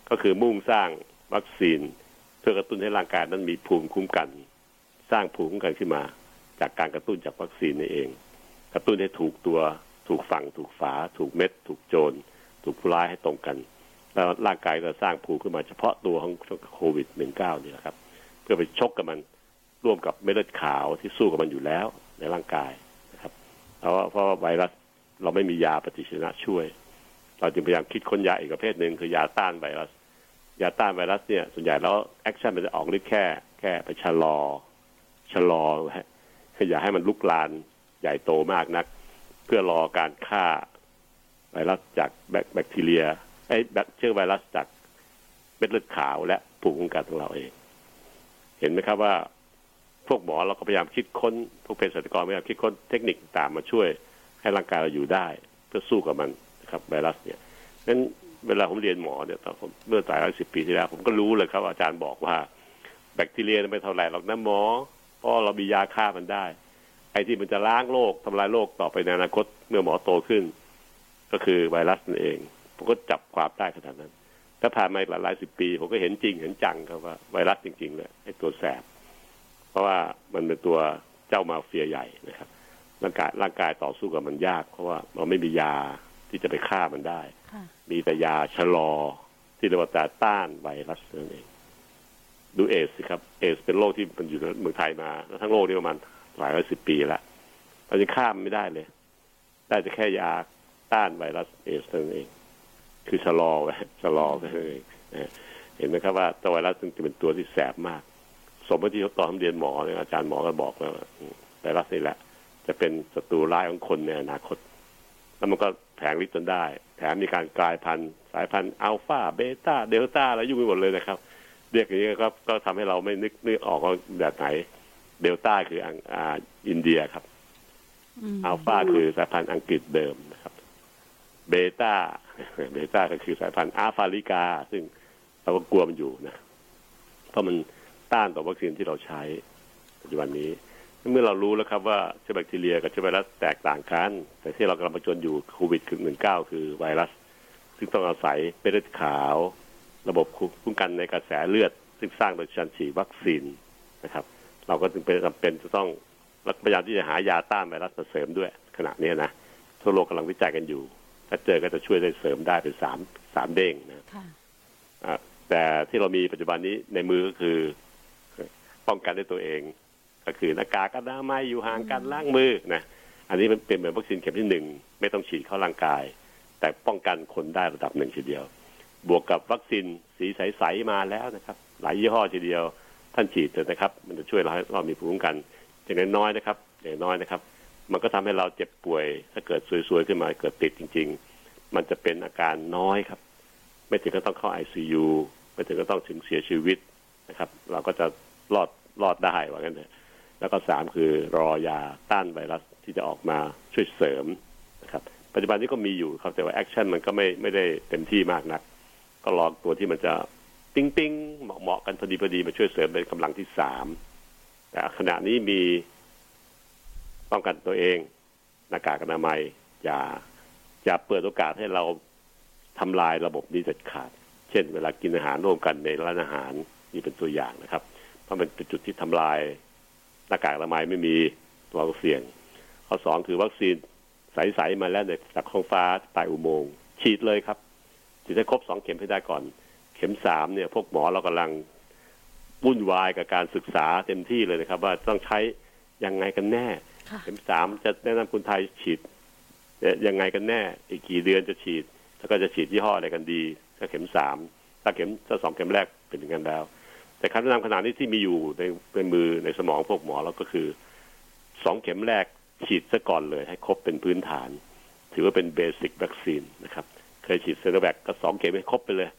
[SPEAKER 2] ก็คือมุ่งสร้างวัคซีนเพื่อกระตุ้นให้ร่างกายนั้นมีภูมิคุ้มกัน สร้างภูมิคุ้มกันขึ้นมา จากการกระตุ้นจากวัคซีนนี่เอง กระตุ้นให้ถูกตัว ถูกฝั่งถูกฝา ถูกเม็ด ถูกโจร ถูกผู้ร้ายให้ตรงกัน แล้วร่างกายก็สร้างภูมิขึ้นมาเฉพาะตัวของโควิด -19 นี่แหละครับ เพื่อไปชกกับมันร่วมกับเม็ดเลือดขาวที่สู้กับมันอยู่แล้วในร่างกายนะครับเพราะว่าเพราะว่าไวรัสเราไม่มียาปฏิชีวนะช่วย เราจึงพยายามคิดค้นยาอีกประเภทหนึ่งคือยาต้านไวรัส ยาต้านไวรัสเนี่ย ส่วนใหญ่แล้ว action มันจะออกฤทธิ์แค่ แค่ไปชะลอชะลอฮะคืออย่าให้มันลุกลามใหญ่โตมากนัก เพื่อรอการฆ่าไวรัสจากแบคทีเรียไอ้เชื้อไวรัสจากเม็ดเลือดขาวและภูมิคุ้มกันของเราเอง เห็นไหมครับว่า พวกหมอเราก็พยายามคิดค้น พวกเภสัชกรพยายามคิดค้นเทคนิคต่างมาช่วย ให้ร่างกายเราอยู่ได้ เพื่อสู้กับมันนะครับ ไวรัสเนี่ยนั้นเวลาผมเรียนหมอเนี่ยตอนผมเมื่อหลายสิบปีที่แล้ว ผมก็รู้เลยครับอาจารย์บอกว่า แบคทีเรียไม่เท่าไหร่หรอกนะหมอเพราะเรามียาฆ่ามันได้ ไอ้ที่มันจะล้างโรคทำลายโรคต่อไปในอนาคตเมื่อหมอโตขึ้น ก็คือไวรัสนั่นเอง ผมก็จับความได้ขนาดนั้น ถ้าผ่านมาหลายหลายสิบปี ผมก็เห็นจริงเห็นจังครับว่าไวรัสจริงๆเลยไอ้ตัวแสบ เพราะว่ามันเป็นตัวเจ้ามาเฟียใหญ่นะครับร่างกายร่างกายต่อสู้กับมันยาก เพราะว่าเราไม่มียาที่จะไปฆ่ามันได้ มีแต่ยาชะลอที่เรียกว่าตาต้านไวรัสนั่นเองดูเอสสิครับ เอสเป็นโรคที่มันอยู่ในเมืองไทยมา แล้วทั้งโลกนี่ประมาณ หลายร้อยสิบปีแล้วเราจะข้ามไม่ได้เลย ได้จะแค่ยาต้านไวรัสเอสนั่นเอง คือชะลอไว้ชะลอไว้เองเห็นไหมครับว่าตัวไวรัสจึงเป็นตัวที่แสบมาก สมมติที่ตอนเรียนหมอเนี่ยอาจารย์หมอก็บอกว่าไวรัสนี่แหละ จะเป็นศัตรูร้ายของคนในอนาคต แล้วมันก็แผงฤทธิ์จนได้ แถมมีการกลายพันธุ์ สายพันธุ์อัลฟาเบต้าเดลต้าอะไรยุ่งไปหมดเลยนะครับ เรียกอย่างนี้ก็ก็ทำให้เราไม่นึกนึกออกว่าแบบไหน เดลต้าคืออ่าอินเดียครับอัลฟาคือสายพันธุ์อังกฤษเดิมนะครับ เบต้าเบต้าก็คือสายพันธุ์แอฟริกา ซึ่งเราก็กลัวมันอยู่นะ เพราะมันต้านต่อวัคซีนที่เราใช้ปัจจุบันนี้ เมื่อเรารู้แล้วครับว่าเชื้อแบคทีเรียกับเชื้อไวรัสแตกต่างกัน แต่ที่เรากำลังประจนอยู่โควิดคือหนึ่งเก้าคือไวรัส ซึ่งต้องอาศัยเม็ดเลือดขาว ระบบคุ้มกันในกระแสเลือด ซึ่งสร้างโดยการฉีดวัคซีนนะครับ เราก็จึงเป็นจำเป็นจะต้องพยายามที่จะหายาต้านไวรัสมาเสริมด้วยขณะนี้นะทั่วโลกกำลังวิจัยกันอยู่ ถ้าเจอก็จะช่วยได้เสริมได้เป็นสามสามเด้งนะแต่ที่เรามีปัจจุบันนี้ในมือก็คือ ป้องกันด้วยตัวเอง ก็คือหน้ากากอนามัยอยู่ห่างกันล้างมือนะอันนี้มันเป็นเหมือนวัคซีนเข็มที่หนึ่งไม่ต้องฉีดเข้าร่างกาย แต่ป้องกันคนได้ระดับหนึ่งทีเดียว บวกกับวัคซีนสีใสๆมาแล้วนะครับ หลายยี่ห้อทีเดียว ท่านฉีดเถอะนะครับ มันจะช่วยเราให้เรามีภูมิคุ้มกันอย่างน้อยนะครับอย่างน้อยนะครับ มันก็ทำให้เราเจ็บป่วย ถ้าเกิดซวยๆขึ้นมาเกิดติดจริง ๆ มันจะเป็นอาการน้อยครับ ไม่ถึงก็ต้องเข้าไอซียูไม่ถึงก็ต้องถึงเสียชีวิตนะครับ เราก็จะรอดรอดได้ว่างั้นเถอะแล้วก็สามคือรอยาต้านไวรัสที่จะออกมาช่วยเสริมนะครับ ปัจจุบันนี้ก็มีอยู่ครับแต่ว่า action มันก็ไม่ไม่ได้เต็มที่มากนัก ก็รอตัวที่มันจะ ติ้งติ้งเหมาะเหมาะกันพอดีพอดีมาช่วยเสริมเป็นกำลังที่สามแต่ขณะนี้มีป้องกันตัวเองหน้ากากอนามัยอย่าอย่าเปิดโอกาสให้เราทำลายระบบนี้เด็ดขาด เช่น เวลากินอาหารร่วมกันในร้านอาหารนี่เป็นตัวอย่างนะครับ เพราะมันเป็นจุดที่ทำลายหน้ากากอนามัยไม่มีเราเสี่ยง ข้อสองคือวัคซีนใสๆมาแล้วในจากท้องฟ้าปลายอุโมงค์ฉีดเลยครับฉีดให้ครบสองเข็มให้ได้ก่อน ข็มสามเนี่ย พวกหมอเรากำลังวุ่นวายกับการศึกษาเต็มที่เลยนะครับ ว่าต้องใช้ยังไงกันแน่ เข็มสามจะแนะนำคนไทยฉีดยังไงกันแน่ อีกกี่เดือนจะฉีด แล้วก็จะฉีดยี่ห้ออะไรกันดี ถ้าเข็มสามถ้าเข็มถ้าสองเข็มแรกเป็นอย่างนั้นแล้ว แต่คำแนะนำขนาดนี้ที่มีอยู่ในในมือในสมองพวกหมอเราก็คือสองเข็มแรกฉีดซะก่อนเลย ให้ครบเป็นพื้นฐาน ถือว่าเป็น basic วัคซีนนะครับ เคยฉีดซิโนแวคก็สองเข็มให้ครบไปเลย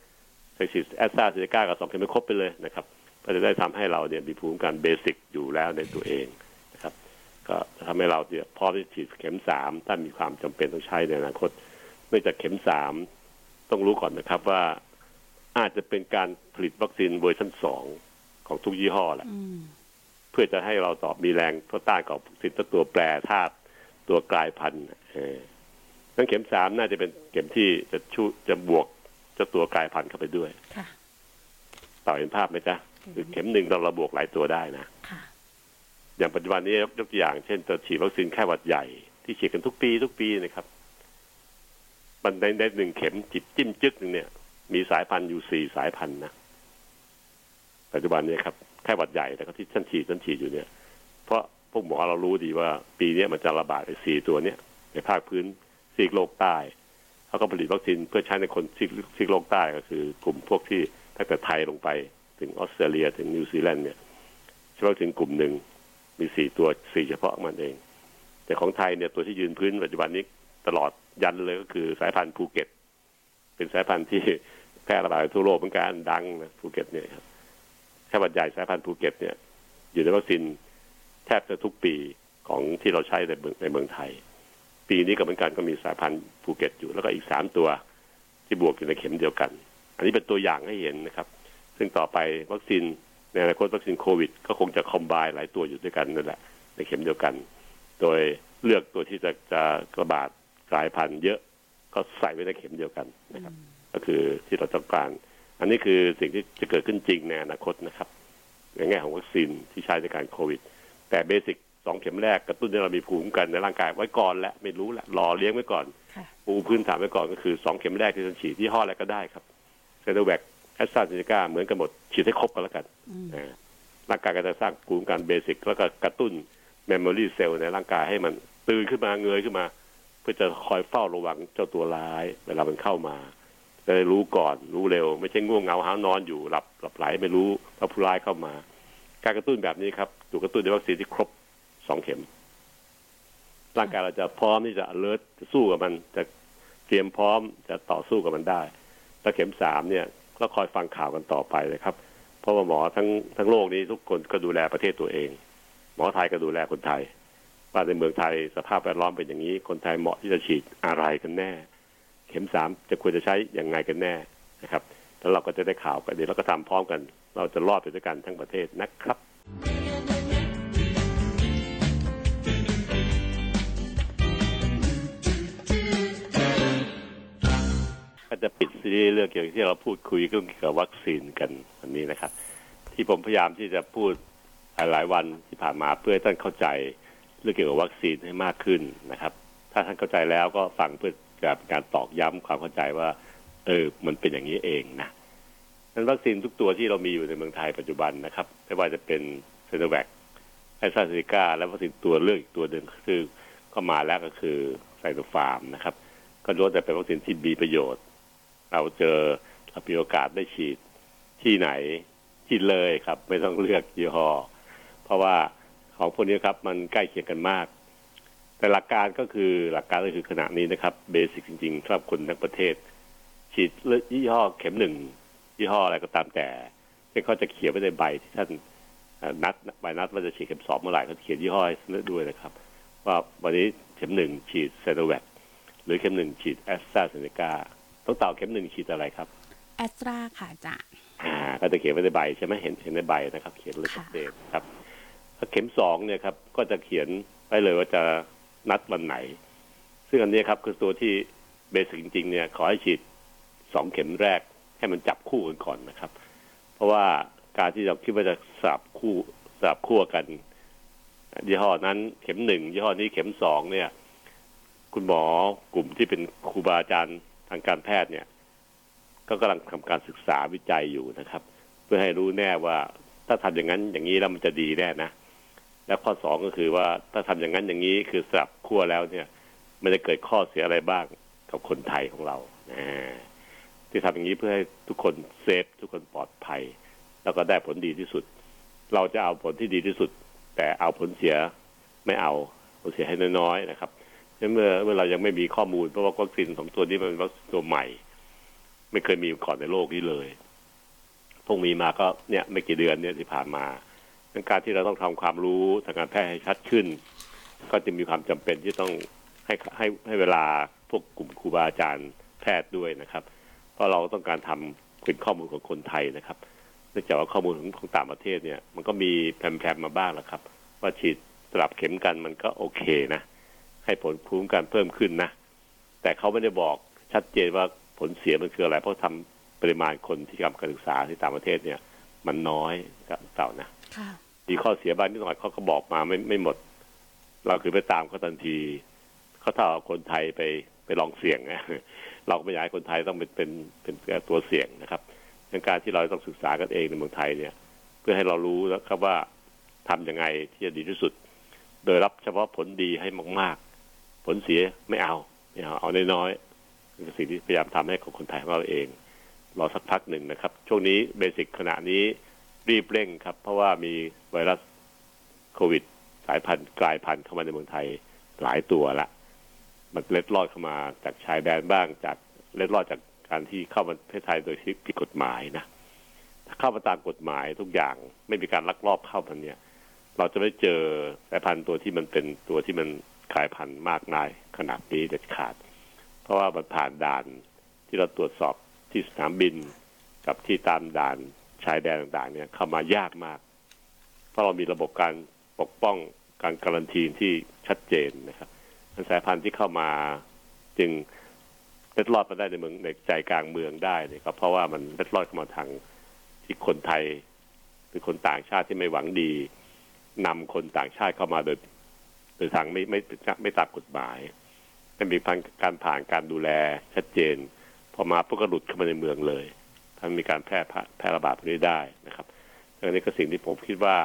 [SPEAKER 2] เคยฉีดแอสตราเซเนกาก็สองเข็มให้ครบไปเลยนะครับก็จะได้ทำให้เราเนี่ยมีภูมิคุ้มกัน basic อยู่แล้วในตัวเองนะครับ ก็ทำให้เราเนี่ยพอที่ฉีดเข็มสามถ้ามีความจำเป็นต้องใช้ในอนาคตเนื่องจากเข็มสามต้องรู้ก่อนนะครับว่าอาจจะเป็นการผลิตวัคซีนเวอร์ชันสองของทุกยี่ห้อแหละเพื่อจะให้เราตอบมีแรงทดต้านกับสินตัวแปรธาตุตัวกลายพันธุ์เออทั้งเข็มสามน่าจะเป็นเข็มที่จะชูจะบวก เจ้าตัวกลายพันธุ์เข้าไปด้วยต่อเห็นภาพไหมจ๊ะคือเข็มหนึ่งเราระบวกหลายตัวได้นะอย่างปัจจุบันนี้ยกตัวอย่างเช่นตัวฉีดวัคซีนแค่หวัดใหญ่ที่ฉีดกันทุกปีทุกปีนะครับมันในในหนึ่งเข็มจิบจิ้มจึกหนึ่งเนี่ย มีสายพันธุ์อยู่สี่สายพันธุ์นะปัจจุบันนี้ครับไข้หวัดใหญ่แต่ก็ที่ท่านฉีดท่านฉีดอยู่เนี่ย เพราะพวกหมอเรารู้ดีว่า ปีนี้มันจะระบาดไอ้สี่ตัวเนี้ยในภาคพื้นซีกโลกใต้ เขาก็ผลิตวัคซีนเพื่อใช้ในคนซีกซีกโลกใต้ก็คือกลุ่มพวกที่ตั้งแต่ไทยลงไป ถึงออสเตรเลียถึงนิวซีแลนด์เนี่ยเฉพาะถึงกลุ่มหนึ่งมีสี่ตัวสี่เฉพาะมันเอง แต่ของไทยเนี่ยตัวที่ยืนพื้นปัจจุบันนี้ตลอดยันเลยก็คือสายพันธุ์ภูเก็ต เป็นสายพันธุ์ที่แพร่ระบาดทั่วโลกเหมือนกันดังนะภูเก็ตเนี่ยครับไข้หวัดใหญ่สายพันธุ์ภูเก็ตเนี่ย อยู่ในวัคซีนแทบจะทุกปีของที่เราใช้ในเมืองในเมืองไทย ปีนี้ก็เหมือนกันก็มีสายพันธุ์ภูเก็ตอยู่ แล้วก็อีกสามตัวที่บวกอยู่ในเข็มเดียวกัน อันนี้เป็นตัวอย่างให้เห็นนะครับ ซึ่งต่อไปวัคซีนในอนาคตวัคซีนโควิด ก็คงจะคอมไบหลายตัวอยู่ด้วยกันนั่นแหละในเข็มเดียวกัน โดยเลือกตัวที่จะจะระบาดกลายพันธุ์เยอะก็ใส่ไว้ในเข็มเดียวกันนะครับ ก็คือที่เราต้องการ อันนี้คือสิ่งที่จะเกิดขึ้นจริงในอนาคตนะครับในแง่ของวัคซีนที่ใช้ในการโควิด แต่เบสิก สองเข็มแรกกระตุ้นให้เรามีภูมิคุ้มกันในร่างกายไว้ก่อนและไม่รู้แหละรอเลี้ยงไว้ก่อน
[SPEAKER 3] ค่ะ
[SPEAKER 2] ปูพื้นฐานไว้ก่อนก็คือสองเข็มแรกที่จะฉีดยี่ห้ออะไรก็ได้ครับซิโนแวคแอสตราเซเนกาเหมือนกันหมดฉีดให้ครบกันแล้วกัน
[SPEAKER 3] อืม
[SPEAKER 2] อ่าร่างกายก็จะสร้างภูมิคุ้มกัน basic แล้วก็กระตุ้น memory cell ในร่างกายให้มันตื่นขึ้นมาเงยขึ้นมา เพื่อจะคอยเฝ้าระวังเจ้าตัวร้ายเวลามันเข้ามาจะได้รู้ก่อนรู้เร็ว ไม่ใช่ง่วงเหงาหานอนอยู่หลับหลับไหลไม่รู้ว่าผู้ร้ายเข้ามา การกระตุ้นแบบนี้ครับถูกกระตุ้นด้วยวัคซีนที่ครบ สองเข็ม ร่างกายเราจะพร้อมที่จะ alert จะสู้กับมัน จะเตรียมพร้อมจะต่อสู้กับมันได้ แล้วเข็มสามเนี่ย ก็คอยฟังข่าวกันต่อไปเลยครับ เพราะว่าหมอทั้งทั้งโลกนี้ทุกคนก็ดูแลประเทศตัวเอง หมอไทยก็ดูแลคนไทย ว่าในเมืองไทยสภาพแวดล้อมเป็นอย่างนี้ คนไทยเหมาะที่จะฉีดอะไรกันแน่ เข็มสามจะควรจะใช้อย่างไงกันแน่นะครับแล้วเราก็จะได้ข่าวกันเดี๋ยวเราก็ทำพร้อมกัน เราจะรอดไปด้วยกันทั้งประเทศนะครับ จะปิดซีรีส์เรื่องเกี่ยวกับที่เราพูดคุยเรื่องเกี่ยวกับวัคซีนกันวันนี้นะครับ ที่ผมพยายามที่จะพูดหลายวันที่ผ่านมาเพื่อให้ท่านเข้าใจเรื่องเกี่ยวกับวัคซีนให้มากขึ้นนะครับ ถ้าท่านเข้าใจแล้วก็ฟังเพื่อจะเป็นการตอกย้ำความเข้าใจว่า เออมันเป็นอย่างนี้เองนะนั้นวัคซีนทุกตัวที่เรามีอยู่ในเมืองไทยปัจจุบันนะครับไม่ว่าจะเป็นเซโนแวคไอซาเซกาและวัคซีนตัวเลือกอีกตัวหนึ่งคือก็มาแล้วก็คือไซโนฟาร์มนะครับ ก็ล้วนแต่เป็นวัคซีนที่มีประโยชน์ เราเจอเรามีโอกาสได้ฉีดที่ไหนฉีดเลยครับ ไม่ต้องเลือกยี่ห้อเพราะว่าของพวกนี้ครับมันใกล้เคียงกันมาก แต่หลักการก็คือหลักการก็คือขณะนี้นะครับ เบสิกจริงๆสำหรับคนทั้งประเทศ ฉีดยี่ห้อเข็มหนึ่งยี่ห้ออะไรก็ตามแต่ที่เขาจะเขียนไว้ในใบที่ท่านนัดใบนัดว่าจะฉีดเข็มสองเมื่อไหร่เขาเขียนยี่ห้อให้ด้วยนะครับ ว่าวันนี้เข็มหนึ่งฉีดเซโนแวคหรือเข็มหนึ่งฉีดแอสตราเซเนกา ต้องเต่าเข็มหนึ่งฉีดอะไรครับ
[SPEAKER 3] แอสตราค่ะอาจารย์
[SPEAKER 2] อ่าก็จะเขียนไว้ในใบใช่ไหมเห็นเห็นในใบนะครับ เขียนเลยชัดเจนครับถ้าเข็มสองเนี่ยครับก็จะเขียนไว้เลยว่าจะนัดวันไหน ซึ่งอันนี้ครับคือตัวที่เบสิกจริงๆเนี่ยขอให้ฉีดสองเข็มแรกให้มันจับคู่กันก่อนนะครับ เพราะว่าการที่เราคิดว่าจะสลับคู่สลับคู่กันยี่ห้อนั้นเข็มหนึ่งยี่ห้อนี้เข็มสองเนี่ย คุณหมอกลุ่มที่เป็นครูบาอาจารย์ ทางการแพทย์เนี่ย ก็กำลังทำการศึกษาวิจัยอยู่นะครับ เพื่อให้รู้แน่ว่าถ้าทำอย่างนั้นอย่างนี้แล้วมันจะดีแน่นะ และข้อสองก็คือว่าถ้าทำอย่างนั้นอย่างนี้คือสลับขั้วแล้วเนี่ย มันจะเกิดข้อเสียอะไรบ้างกับคนไทยของเรานะที่ทำอย่างนี้เพื่อให้ทุกคนเซฟทุกคนปลอดภัย แล้วก็ได้ผลดีที่สุด เราจะเอาผลที่ดีที่สุด แต่เอาผลเสียไม่เอาผลเสียให้น้อยๆนะครับ เมื่อเมื่อเรายังไม่มีข้อมูลเพราะว่าวัคซีนสองตัวนี้มันเป็นวัคซีนตัวใหม่ ไม่เคยมีก่อนในโลกนี้เลยพิ่งมีมาก็เนี่ยไม่กี่เดือนเนี่ยที่ผ่านมาดังการที่เราต้องทำความรู้ทางการแพทย์ให้ชัดขึ้น ก็จะมีความจำเป็นที่ต้องให้ให้ให้เวลาพวกกลุ่มครูบาอาจารย์แพทย์ด้วยนะครับ เพราะเราต้องการทำเป็นข้อมูลของคนไทยนะครับเนื่องจากว่าข้อมูลของของต่างประเทศเนี่ย มันก็มีแพรมๆมาบ้างแล้วครับ ว่าฉีดสลับเข็มกันมันก็โอเคนะ ให้ผลภูมิคุ้มกันเพิ่มขึ้นนะ แต่เขาไม่ได้บอกชัดเจนว่าผลเสียมันคืออะไร เพราะทำปริมาณคนที่ทำการศึกษาที่ต่างประเทศเนี่ย มันน้อยครับเต่านะ
[SPEAKER 3] ค่ะ
[SPEAKER 2] มีข้อเสียบ้างนิดหน่อยเขาก็บอกมาไม่ไม่หมด เราคือไปตามเขาทันทีเขาถ้าเอาคนไทยไปไปลองเสี่ยงนะเราก็ไม่อยากให้คนไทยต้องเป็นเป็นเป็นตัวเสี่ยงนะครับดังการที่เราต้องศึกษากันเองในเมืองไทยเนี่ย เพื่อให้เรารู้นะครับว่าทำยังไงที่จะดีที่สุด โดยรับเฉพาะผลดีให้มากๆ ผลเสียไม่เอาไม่เอาเอาน้อยๆเป็นสิ่งที่พยายามทำให้ของคนไทยของเราเองรอสักพักหนึ่งนะครับ ช่วงนี้เบสิกขณะนี้รีบเร่งครับ เพราะว่ามีไวรัสโควิด สายพันธุ์กลายพันธุ์เข้ามาในเมืองไทยหลายตัวละ มันเล็ดลอดเข้ามาจากชายแดนบ้างจากเล็ดลอดจากการที่เข้ามาประเทศไทยโดยที่ผิดกฎหมายนะถ้าเข้ามาตามกฎหมายทุกอย่างไม่มีการลักลอบเข้ามันเนี่ย เราจะไม่เจอสายพันธุ์ตัวที่มันเป็นตัวที่มัน กลายพันธุ์มากมายขนาดนี้เด็ดขาด เพราะว่ามันผ่านด่านที่เราตรวจสอบที่สนามบินกับที่ตามด่านชายแดนต่างๆ เนี่ยเข้ามายากมาก เพราะเรามีระบบการปกป้องการการันตีที่ชัดเจนนะครับสายพันธุ์ที่เข้ามาจึงเล็ดลอดมาได้ในเมืองในใจกลางเมืองได้เนี่ยก็เพราะว่ามันเล็ดลอดเข้ามาทางที่คนไทยหรือคนต่างชาติที่ไม่หวังดีนำคนต่างชาติเข้ามาโดย โดยทางไม่ไม่ไม่ตามกฎหมายไม่มีการผ่านการดูแลชัดเจน พอมาพวกก็หลุดเข้ามาในเมืองเลยทั้งมีการแพร่แพร่ระบาดพวกนี้ได้นะครับดังนี้ก็สิ่งที่ผมคิดว่า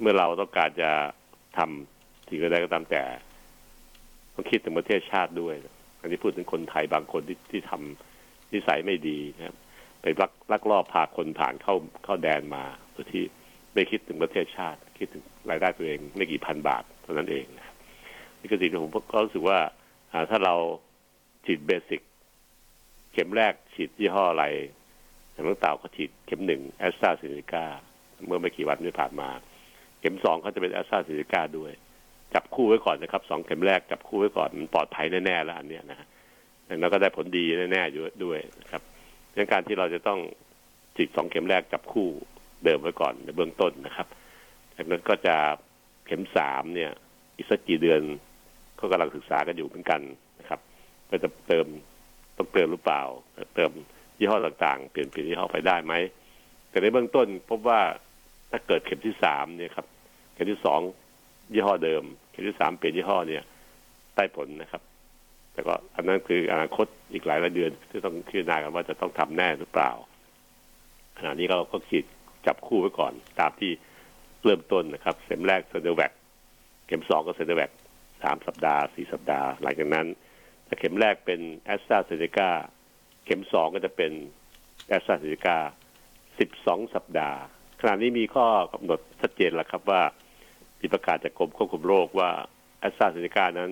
[SPEAKER 2] เมื่อเราต้องการจะทำสิ่งใดก็ตามแต่ต้องคิดถึงประเทศชาติด้วย อันนี้พูดถึงคนไทยบางคนที่ที่ทำนิสัยไม่ดีนะครับไปลักลักลอบพาคนผ่านเข้าเข้าแดนมาโดยที่ไม่คิดถึงประเทศชาติ คิดถึงรายได้ตัวเองไม่กี่พันบาท เท่านั้นเองนะครับนี่ก็สิ่งที่ผมก็รู้สึกว่าถ้าเราฉีดเบสิก เข็มแรกฉีดยี่ห้ออะไรอย่างน้องเต่าเขาฉีดเข็มหนึ่งแอสตราเซเนกาเมื่อไม่กี่วันที่ผ่านมา เข็มสองเขาจะเป็นแอสตราเซเนกาด้วย จับคู่ไว้ก่อนนะครับสองเข็มแรกจับคู่ไว้ก่อนมันปลอดภัยแน่ๆแล้วอันเนี้ยนะฮะแล้วก็ได้ผลดีแน่ๆอยู่ด้วยนะครับเรื่องการที่เราจะต้องฉีดสองเข็มแรกจับคู่เดิมไว้ก่อนในเบื้องต้นนะครับจากนั้นก็จะ เข็มสามเนี่ย อีกสักกี่เดือนก็กำลังศึกษากันอยู่เหมือนกันนะครับก็จะเติมต้องเติมหรือเปล่า เติมยี่ห้อต่างๆ เปลี่ยนเปลี่ยนยี่ห้อไปได้ไหมแต่ในเบื้องต้นพบว่าถ้าเกิดเข็มที่สามเนี่ยครับ เข็มที่สองยี่ห้อเดิม เข็มที่สามเปลี่ยนยี่ห้อเนี่ยได้ผลนะครับแต่ก็อันนั้นคืออนาคตอีกหลายหลายเดือนที่ต้องพิจารณากันว่าจะต้องทำแน่หรือเปล่า ขณะนี้เราก็ฉีดจับคู่ไว้ก่อนตามที่ เริ่มต้นนะครับเข็มแรกเซนเดอร์แวกเข็มสองก็เซนเดอร์แวกสามสัปดาห์สี่สัปดาห์ หลังจากนั้น ถ้าเข็มแรกเป็นแอสตราเซเนกาเข็มสองก็จะเป็นแอสตราเซเนกาสิบสองสัปดาห์ขณะนี้มีข้อกำหนดชัดเจนแล้วครับว่ามีประกาศจากกรมควบคุมโรคว่าแอสตราเซเนกานั้น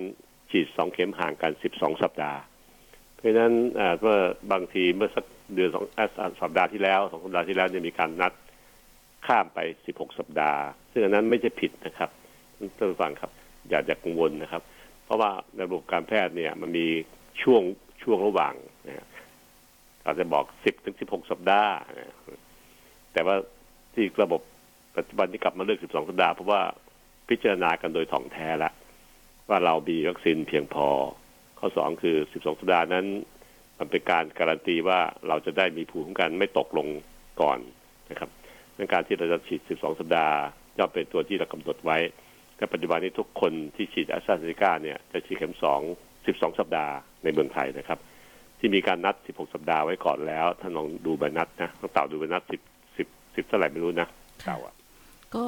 [SPEAKER 2] ฉีดสองเข็มห่างกันสิบสองสัปดาห์ เพราะฉะนั้นเมื่อบางทีเมื่อสักเดือนสองสัปดาห์ที่แล้วสองสัปดาห์ที่แล้วเนี่ยมีการนัด ข้ามไปสิบหกสัปดาห์ ซึ่งอันนั้นไม่ใช่ผิดนะครับท่านผู้ฟังครับ อย่าอย่ากังวลนะครับ เพราะว่าในระบบการแพทย์เนี่ยมันมีช่วงช่วงระหว่างนะอาจจะบอกสิบถึงสิบหกสัปดาห์นะแต่ว่าที่ระบบปัจจุบันที่กลับมาเลือกสิบสองสัปดาห์เพราะว่าพิจารณากันโดยถ่องแท้ละว่าเรามีวัคซีนเพียงพอ ข้อสองคือสิบสองสัปดาห์นั้น มันเป็นการการันตีว่าเราจะได้มีภูมิคุ้มกันไม่ตกลงก่อนนะครับ ในการที่เราจะฉีด 12 สัปดาห์ย่อมเป็นตัวที่เรากำหนดไว้แต่ปัจจุบันนี้ทุกคนที่ฉีดแอสตราเซเนกาเนี่ยจะฉีดเข็ม 2 12 สัปดาห์ในเมืองไทยนะครับ ที่มีการนัด 16 สัปดาห์ไว้ก่อนแล้วท่านลองดูใบนัดนะต้องเต่าดูใบนัด 10 10 10เท่าไหร่ไม่รู้นะเต่าอะ
[SPEAKER 3] ก็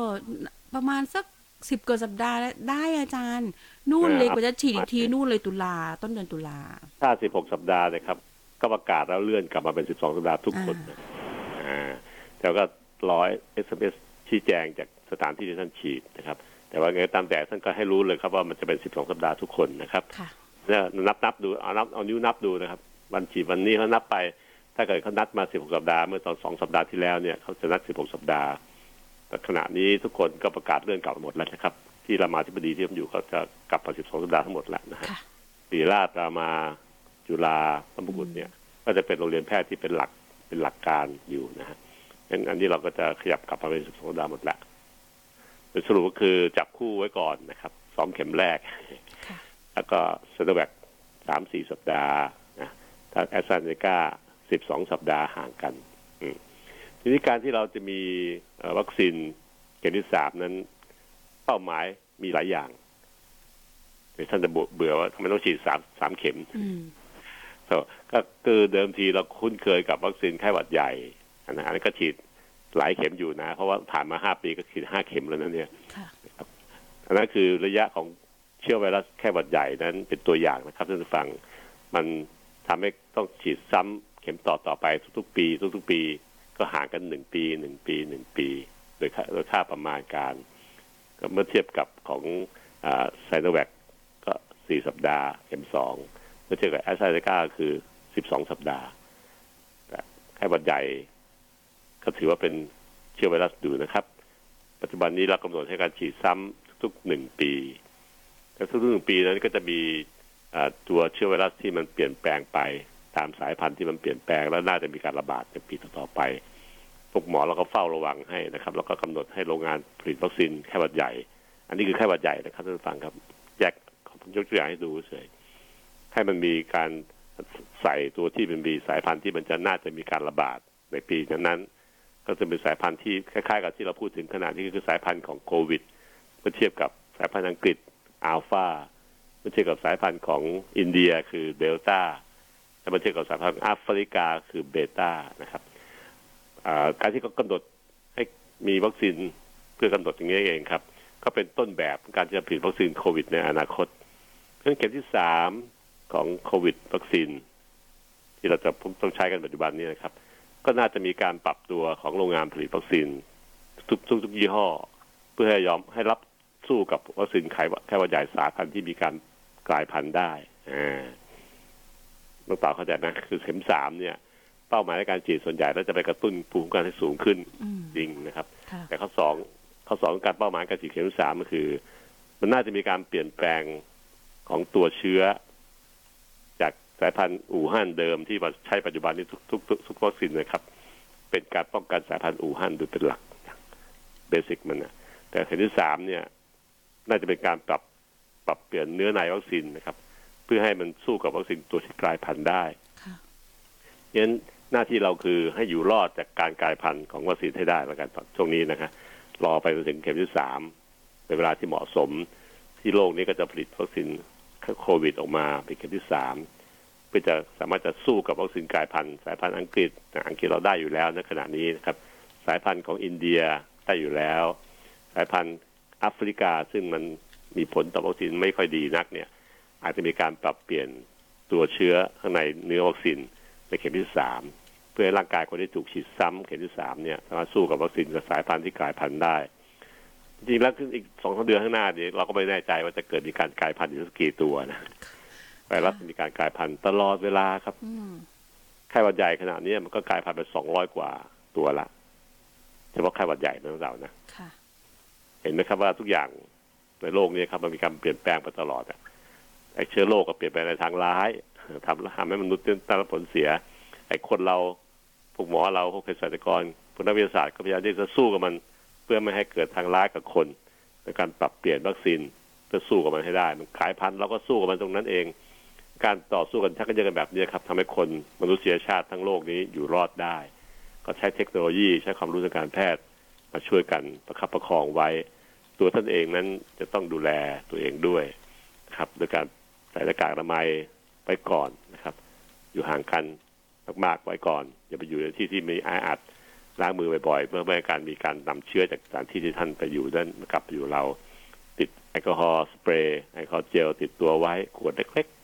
[SPEAKER 3] ประมาณสักสิบกว่าสัปดาห์ได้อาจารย์ นู่นเลยกว่าจะฉีดอีกทีนู่นเลยตุลาต้นเดือนตุลา
[SPEAKER 2] ถ้า16สัปดาห์นะครับ ก็ประกาศแล้วเลื่อนกลับมาเป็น12สัปดาห์ทุกคนนะอ่าแต่ก็ รอ SMS ชี้แจงจากสถานที่ที่ท่านฉีดนะครับ แต่ว่าไงตามแต่ท่านก็ให้รู้เลยครับว่ามันจะเป็น 12 สัปดาห์ทุกคนนะครับ
[SPEAKER 3] ค่ะ
[SPEAKER 2] เนี่ยนับนับดูเอานับเอานิ้วนับดูนะครับ วันฉีดวันนี้เขานับไป ถ้าเกิดเขานัดมา 16 สัปดาห์เมื่อตอนสองสัปดาห์ที่แล้วเนี่ยเขาจะนัด 16 สัปดาห์ แต่ขณะนี้ทุกคนก็ประกาศเลื่อนกลับหมดแล้วนะครับ ที่รามาธิบดีที่ผมอยู่เขาจะกลับมา 12 สัปดาห์ทั้งหมดแล้วนะฮะ
[SPEAKER 3] ค่ะ
[SPEAKER 2] ศรีราชรามาจุฬาธรรมกุฎเนี่ย ก็จะเป็นโรงเรียนแพทย์ที่เป็นหลักเป็นหลักการอยู่นะฮะ งั้นอันนี้เราก็จะขยับกลับมาเป็นสิบสองสัปดาห์หมดละโดยสรุปก็คือจับคู่ไว้ก่อนนะครับสองเข็มแรก
[SPEAKER 3] ค่ะ
[SPEAKER 2] แล้วก็เซโนแวคสามสี่สัปดาห์นะถ้าแอสตราเซเนกาสิบสองสัปดาห์ห่างกันอืมทีนี้การที่เราจะมีเอ่อวัคซีนเข็มที่สามนั้น เป้าหมายมีหลายอย่างเดี๋ยวท่านจะเบื่อว่าทำไมต้องฉีดสามสามเข็ม
[SPEAKER 3] อืม
[SPEAKER 2] ก็คือเดิมทีเราคุ้นเคยกับวัคซีนไข้หวัดใหญ่ อันนั้นก็ฉีดหลายเข็มอยู่นะ เพราะว่าผ่านมาห้าปีก็ฉีดห้าเข็มแล้วนั่นเนี่ย
[SPEAKER 3] ค่ะ
[SPEAKER 2] อันนั้นคือระยะของเชื้อไวรัสไข้หวัดใหญ่นั้นเป็นตัวอย่างนะครับท่านผู้ฟัง มันทำให้ต้องฉีดซ้ำเข็มต่อต่อไปทุกๆ ปี ทุกๆ ปี ก็ห่างกันหนึ่งปีหนึ่งปีหนึ่งปี โดยค่าโดยค่าประมาณการก็เมื่อเทียบกับของไซโนแวคก็สี่สัปดาห์เข็มสองเมื่อเทียบกับแอสตราเซเนกาคือสิบสองสัปดาห์แต่ไข้หวัดใหญ่ ก็ถือว่าเป็นเชื้อไวรัสดูนะครับ ปัจจุบันนี้เรากำหนดให้การฉีดซ้ำทุกหนึ่งปีแล้วทุกหนึ่งปีนั้นก็จะมีตัวเชื้อไวรัสที่มันเปลี่ยนแปลงไปตามสายพันธุ์ที่มันเปลี่ยนแปลง แล้วน่าจะมีการระบาดในปีต่อๆไป พวกหมอเราก็เฝ้าระวังให้นะครับ แล้วก็กำหนดให้โรงงานผลิตวัคซีนไข้หวัดใหญ่ อันนี้คือไข้หวัดใหญ่นะครับท่านผู้ฟังครับแยกผมยกตัวอย่างให้ดูเฉยให้มันมีการใส่ตัวที่มันมีสายพันธุ์ที่มันจะน่าจะมีการระบาดในปีนั้นๆ ก็จะเป็นสายพันธุ์ที่คล้ายๆ กับที่เราพูดถึงขนาดนี้คือสายพันธุ์ของโควิดเมื่อเทียบกับสายพันธุ์อังกฤษอัลฟาเมื่อเทียบกับสายพันธุ์ของอินเดียคือเดลต้าและเมื่อเทียบกับสายพันธุ์แอฟริกาคือเบต้านะครับการที่เขากำหนดให้มีวัคซีนเพื่อกำหนดอย่างนี้เองครับ ก็เป็นต้นแบบการจะผลิตวัคซีนโควิด ในอนาคตเรื่อเข็มที่สามของโควิดวัคซีนที่เราจะต้องใช้กันปัจจุบันนี้นะครับ ก็น่าจะมีการปรับตัวของโรงงานผลิตวัคซีนทุกทุกทุกยี่ห้อ เพื่อให้ยอมให้รับสู้กับวัคซีนไข้ไข้หวัดใหญ่สายพันธุ์ที่มีการกลายพันธุ์ได้อ่าต้องต่อเข้าใจนะคือเข็มสามเนี่ย เป้าหมายในการฉีดส่วนใหญ่แล้วจะไปกระตุ้นภูมิคุ้มกันให้สูงขึ้นจริงนะครับ แต่ข้อสองข้อสองการเป้าหมายการฉีดเข็มสามก็คือ มันน่าจะมีการเปลี่ยนแปลงของตัวเชื้อจาก สายพันธุ์อู่ฮั่นเดิมที่ใช้ปัจจุบันนี้ทุกทุกทุกวัคซีนนะครับ เป็นการป้องกันสายพันธุ์อู่ฮั่นโดยเป็นหลักเบสิกมันนะแต่เข็มที่สามเนี่ย น่าจะเป็นการปรับปรับเปลี่ยนเนื้อในวัคซีนนะครับ เพื่อให้มันสู้กับวัคซีนตัวที่กลายพันธุ์ได้เพราะฉะนั้นหน้าที่เราคือให้อยู่รอดจากการกลายพันธุ์ของวัคซีนให้ได้แล้วกันตอนช่วงนี้นะครับรอไปจนถึงเข็มที่สามเป็นเวลาที่เหมาะสม ที่โลกนี้ก็จะผลิตวัคซีนโควิดออกมาเป็นเข็มที่สามเพื่อจะสามารถจะสู้กับวัคซีนกลายพันธุ์สายพันธุ์อังกฤษอังกฤษเราได้อยู่แล้วในขณะนี้นะครับ สายพันธุ์ของอินเดียได้อยู่แล้ว สายพันธุ์แอฟริกาซึ่งมันมีผลต่อวัคซีนไม่ค่อยดีนักเนี่ย อาจจะมีการปรับเปลี่ยนตัวเชื้อข้างในเนื้อวัคซีนในเข็มที่สามเพื่อให้ร่างกายคนที่ถูกฉีดซ้ำเข็มที่สามเนี่ยสามารถสู้กับวัคซีนกับสายพันธุ์ที่กลายพันธุ์ได้ จริงแล้วอีกสองสาเดือนข้างหน้าเนี้เราก็ไม่แน่ใจว่าจะเกิดมีการกลายพันธุ์อยู่สักกี่ตัวนะ ไวรัสมีการกลายพันธุ์ตลอดเวลาครับไข้หวัดใหญ่ขนาดนี้มันก็กลายพันธุ์ไปสองร้อยกว่าตัวละเฉพาะไข้หวัดใหญ่นะเรานะเห็นไหมครับว่าทุกอย่างในโลกนี้ครับมันมีการเปลี่ยนแปลงไปตลอดอะไอ้เชื้อโรคก็เปลี่ยนไปในทางร้ายทำทำให้มนุษย์ได้รับผลเสีย ไอ้คนเราพวกหมอเราพวกเภสัชกรพวกนักวิทยาศาสตร์ก็พยายามที่จะสู้กับมัน เพื่อไม่ให้เกิดทางร้ายกับคนในการปรับเปลี่ยนวัคซีนเพื่อสู้กับมันให้ได้ มันขายพันธุ์เราก็สู้กับมันตรงนั้นเอง การต่อสู้กันชักกันเยอะกันแบบนี้ครับทำให้คนมนุษยชาติทั้งโลกนี้อยู่รอดได้ ก็ใช้เทคโนโลยีใช้ความรู้ทางการแพทย์มาช่วยกันประคับประคองไว้ ตัวท่านเองนั้นจะต้องดูแลตัวเองด้วยครับโดยการใส่หน้ากากอนามัยไปก่อนนะครับ อยู่ห่างกันมากๆไว้ก่อน อย่าไปอยู่ในที่ที่มีอาอัดล้างมือบ่อยๆเพื่อไม่ให้การมีการนำเชื้อจากสถานที่ที่ท่านไปอยู่นั่นกลับไปอยู่เรา ติดแอลกอฮอล์สเปรย์แอลกอฮอล์เจลติดตัวไว้ขวดเล็กๆ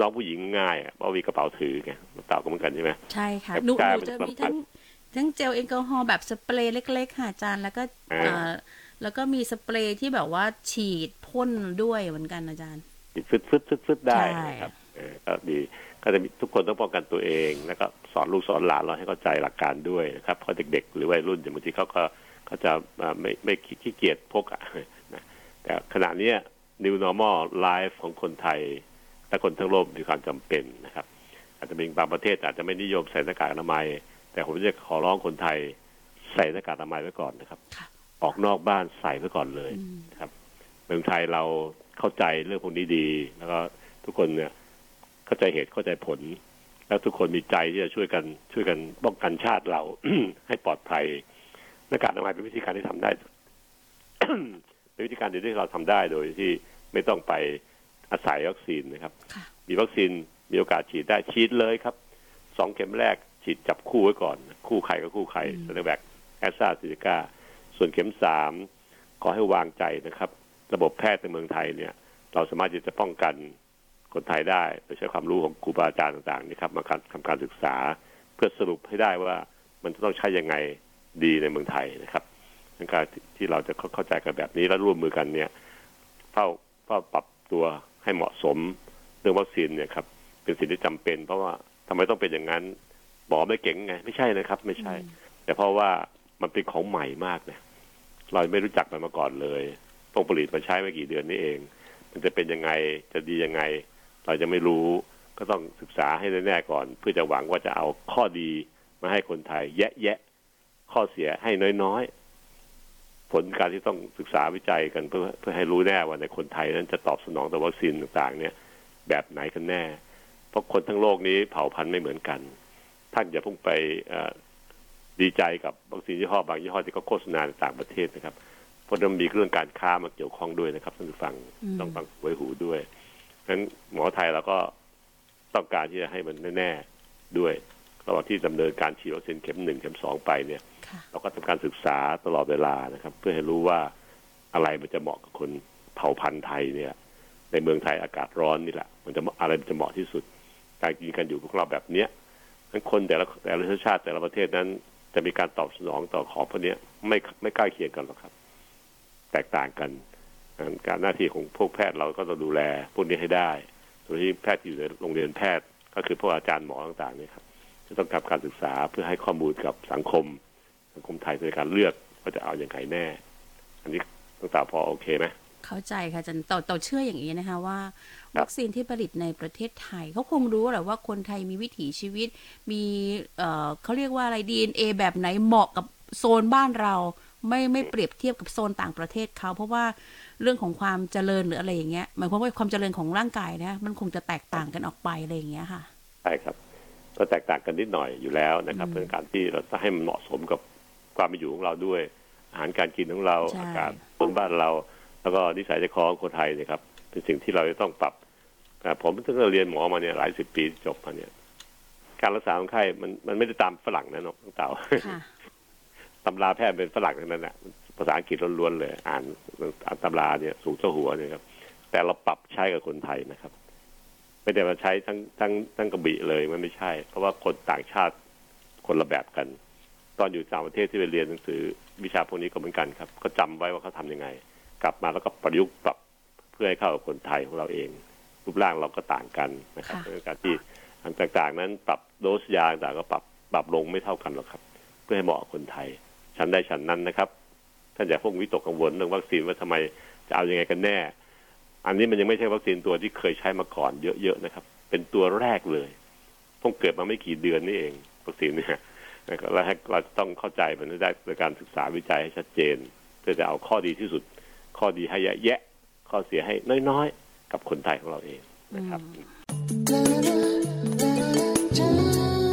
[SPEAKER 2] น้องผู้หญิงง่ายเพราะมีกระเป๋าถือไงเต่าก็เหมือนกันใช่ไหม
[SPEAKER 3] ใช่ค่ะหนูจะมีทั้งทั้งเจลแอลกอฮอล์แบบสเปรย์เล็ก ๆ ค่ะอาจารย์แล้วก็แล้วก็มีสเปรย์ที่แบบว่าฉีดพ่นด้วยเหมือนกันอาจารย์
[SPEAKER 2] ฉีดฟึดฟึดฟึดฟึดได้ครับก็ดีก็จะมีทุกคนต้องป้องกันตัวเองแล้วก็สอนลูกสอนหลานเราให้เข้าใจหลักการด้วยนะครับเพราะเด็ก ๆ หรือวัยรุ่นบางทีเขาก็เขาจะไม่ไม่ขี้เกียจพกอะนะแต่ขณะนี้ new normal life ของคนไทย และคนทั้งโลกมีความจำเป็นนะครับ อาจจะมีบางประเทศอาจจะไม่นิยมใส่หน้ากากอนามัย แต่ผมจะขอร้องคนไทยใส่หน้ากากอนามัยไว้ก่อนนะครับ ออกนอกบ้านใส่ไว้ก่อนเลยครับ เมืองไทยเราเข้าใจเรื่องพวกนี้ดี แล้วก็ทุกคนเนี่ยเข้าใจเหตุเข้าใจผล แล้วทุกคนมีใจที่จะช่วยกันช่วยกันป้องกันชาติเราให้ปลอดภัยหน้ากากอนามัยเป็นวิธีการที่ทำได้เป็นวิธีการที่เราทำได้โดยที่ไม่ต้องไป อาศัยวัคซีนนะครับ มีวัคซีนมีโอกาสฉีดได้ฉีดเลยครับสองเข็มแรกฉีดจับคู่ไว้ก่อน คู่ไข่ก็คู่ไข่ซโนแวคแอสตราเซเนกาส่วนเข็มสามขอให้วางใจนะครับ ระบบแพทย์ในเมืองไทยเนี่ย เราสามารถที่จะป้องกันคนไทยได้โดยใช้ความรู้ของครูบาอาจารย์ต่างๆนี่ครับมาทำการศึกษาเพื่อสรุปให้ได้ว่ามันจะต้องใช้ยังไงดีในเมืองไทยนะครับในการที่เราจะเข้าใจกันแบบนี้แล้วร่วมมือกันเนี่ยเฝ้าเฝ้าปรับตัว ให้เหมาะสมเรื่องวัคซีนเนี่ยครับเป็นสิ่งที่จำเป็น เพราะว่าทำไมต้องเป็นอย่างนั้นหมอไม่เก่งไง ไม่ใช่นะครับ ไม่ใช่ แต่เพราะว่ามันเป็นของใหม่มากเนี่ยเราไม่รู้จักมันมาก่อนเลยต้องผลิตมาใช้ไม่กี่เดือนนี้เอง มันจะเป็นยังไงจะดียังไง เราจะไม่รู้ก็ต้องศึกษาให้แน่ๆก่อน เพื่อจะหวังว่าจะเอาข้อดีมาให้คนไทย แยะแยะข้อเสียให้น้อยๆ ผลการที่ต้องศึกษาวิจัยกันเพื่อเพื่อให้รู้แน่ว่าในคนไทยนั้นจะตอบสนองต่อวัคซีนต่างๆ เนี่ย แบบไหนกันแน่ เพราะคนทั้งโลกนี้เผ่าพันธุ์ไม่เหมือนกัน ท่านอย่าพุ่งไปดีใจกับวัคซีนยี่ห้อบางยี่ห้อที่เขาโฆษณาในต่างประเทศนะครับ เพราะมันมีเรื่องการค้ามาเกี่ยวข้องด้วยนะครับท่านผู้ฟังต้องฟังไว้หูด้วยนั้นหมอไทยเราก็ต้องการที่จะให้มันแน่ ๆด้วย ระหว่างที่ดำเนินการฉีดวัคซีนเข็มหนึ่งเข็มสองไปเนี่ย เราก็ทำการศึกษาตลอดเวลานะครับ เพื่อให้รู้ว่าอะไรมันจะเหมาะกับคนเผ่าพันธุ์ไทยเนี่ย ในเมืองไทยอากาศร้อนนี่แหละ มันจะอะไรมันจะเหมาะที่สุด การกินกันอยู่ของเราแบบเนี้ยทั้งคนแต่ละแต่ละชาติแต่ละประเทศนั้น จะมีการตอบสนองต่อของพวกนี้ไม่ไม่ใกล้เคียงกันหรอกครับ แตกต่างกัน การหน้าที่ของพวกแพทย์เราก็ต้องดูแลพวกนี้ให้ได้โดยที่แพทย์ที่อยู่ในโรงเรียนแพทย์ ก็คือพวกอาจารย์หมอต่างๆนี่ครับ จะต้องทำการศึกษาเพื่อให้ข้อมูลกับสังคม สังคมไทยในการเลือกว่าจะเอาอย่างไรแน่ อันนี้ต้องตาพอโอเคไหม
[SPEAKER 3] เข้าใจค่ะจันต่อต่อเชื่ออย่างนี้นะคะว่า วัคซีนที่ผลิตในประเทศไทยเขาคงรู้แหละว่าคนไทยมีวิถีชีวิต มีเอ่อเขาเรียกว่าอะไรดีเอแบบไหนเหมาะกับโซนบ้านเรา ไม่ไม่เปรียบเทียบกับโซนต่างประเทศเขาเพราะว่าเรื่องของความเจริญหรืออะไรอย่างเงี้ยหมายความว่าความเจริญของร่างกายนะมันคงจะแตกต่างกันออกไปอะไรอย่างเงี้ยค่ะ
[SPEAKER 2] ใช่ครับ ก็แตกต่างกันนิดหน่อยอยู่แล้วนะครับเรื่องการที่เราจะให้มันเหมาะสมกับความเป็นอยู่ของเราด้วย อาหารการกินของเราอากาศบนบ้านเรา แล้วก็นิสัยใจคอของคนไทยนะครับ เป็นสิ่งที่เราจะต้องปรับผมเพิ่งเรียนหมอมาเนี่ยหลายสิบปีจบมาเนี่ย การรักษาคนไข้มันมันไม่ได้ตามฝรั่งนะน้องเต่าตำราแพทย์เป็นฝรั่งทั้งนั้นแหละภาษาอังกฤษล้วนๆเลย อ่านอ่านตำราเนี่ยสูงเจ้าหัวเนี่ยครับ แต่เราปรับใช้กับคนไทยนะครับ ไม่ได้มาใช้ทั้งทั้งทั้งกระบี่เลยมันไม่ใช่ เพราะว่าคนต่างชาติคนละแบบกัน ตอนอยู่ต่างประเทศที่ไปเรียนหนังสือวิชาพวกนี้ก็เหมือนกันครับ ก็จำไว้ว่าเขาทํำยังไง กลับมาแล้วก็ประยุกต์ปรับเพื่อให้เข้ากับคนไทยของเราเอง รูปร่างเราก็ต่างกันนะครับในการที่อันต่างๆนั้นปรับโดสยาต่างก็ปรับปรับลงไม่เท่ากันหรอกครับ เพื่อให้เหมาะกับคนไทย ชั้นได้ชั้นนั้นนะครับท่านอย่าพวกวิตกกังวลเรื่องวัคซีนว่าทำไมจะเอาอยัางไงกันแน่ อันนี้มันยังไม่ใช่วัคซีนตัวที่เคยใช้มาก่อนเยอะๆนะครับ เป็นตัวแรกเลยเพิ่งเกิดมาไม่กี่เดือนนี่เองวัคซีนเนี่ยแล้วเราต้องเข้าใจมันได้โดยการศึกษาวิจัยให้ชัดเจนเพื่อจะเอาข้อดีที่สุด ข้อดีให้แยะข้อเสียให้น้อยๆ กับคนไทยของเราเองนะครับ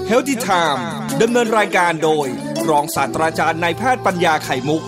[SPEAKER 1] Healthy Time ดำเนินรายการโดย รองศาสตราจารย์นายแพทย์ปัญญาไข่มุก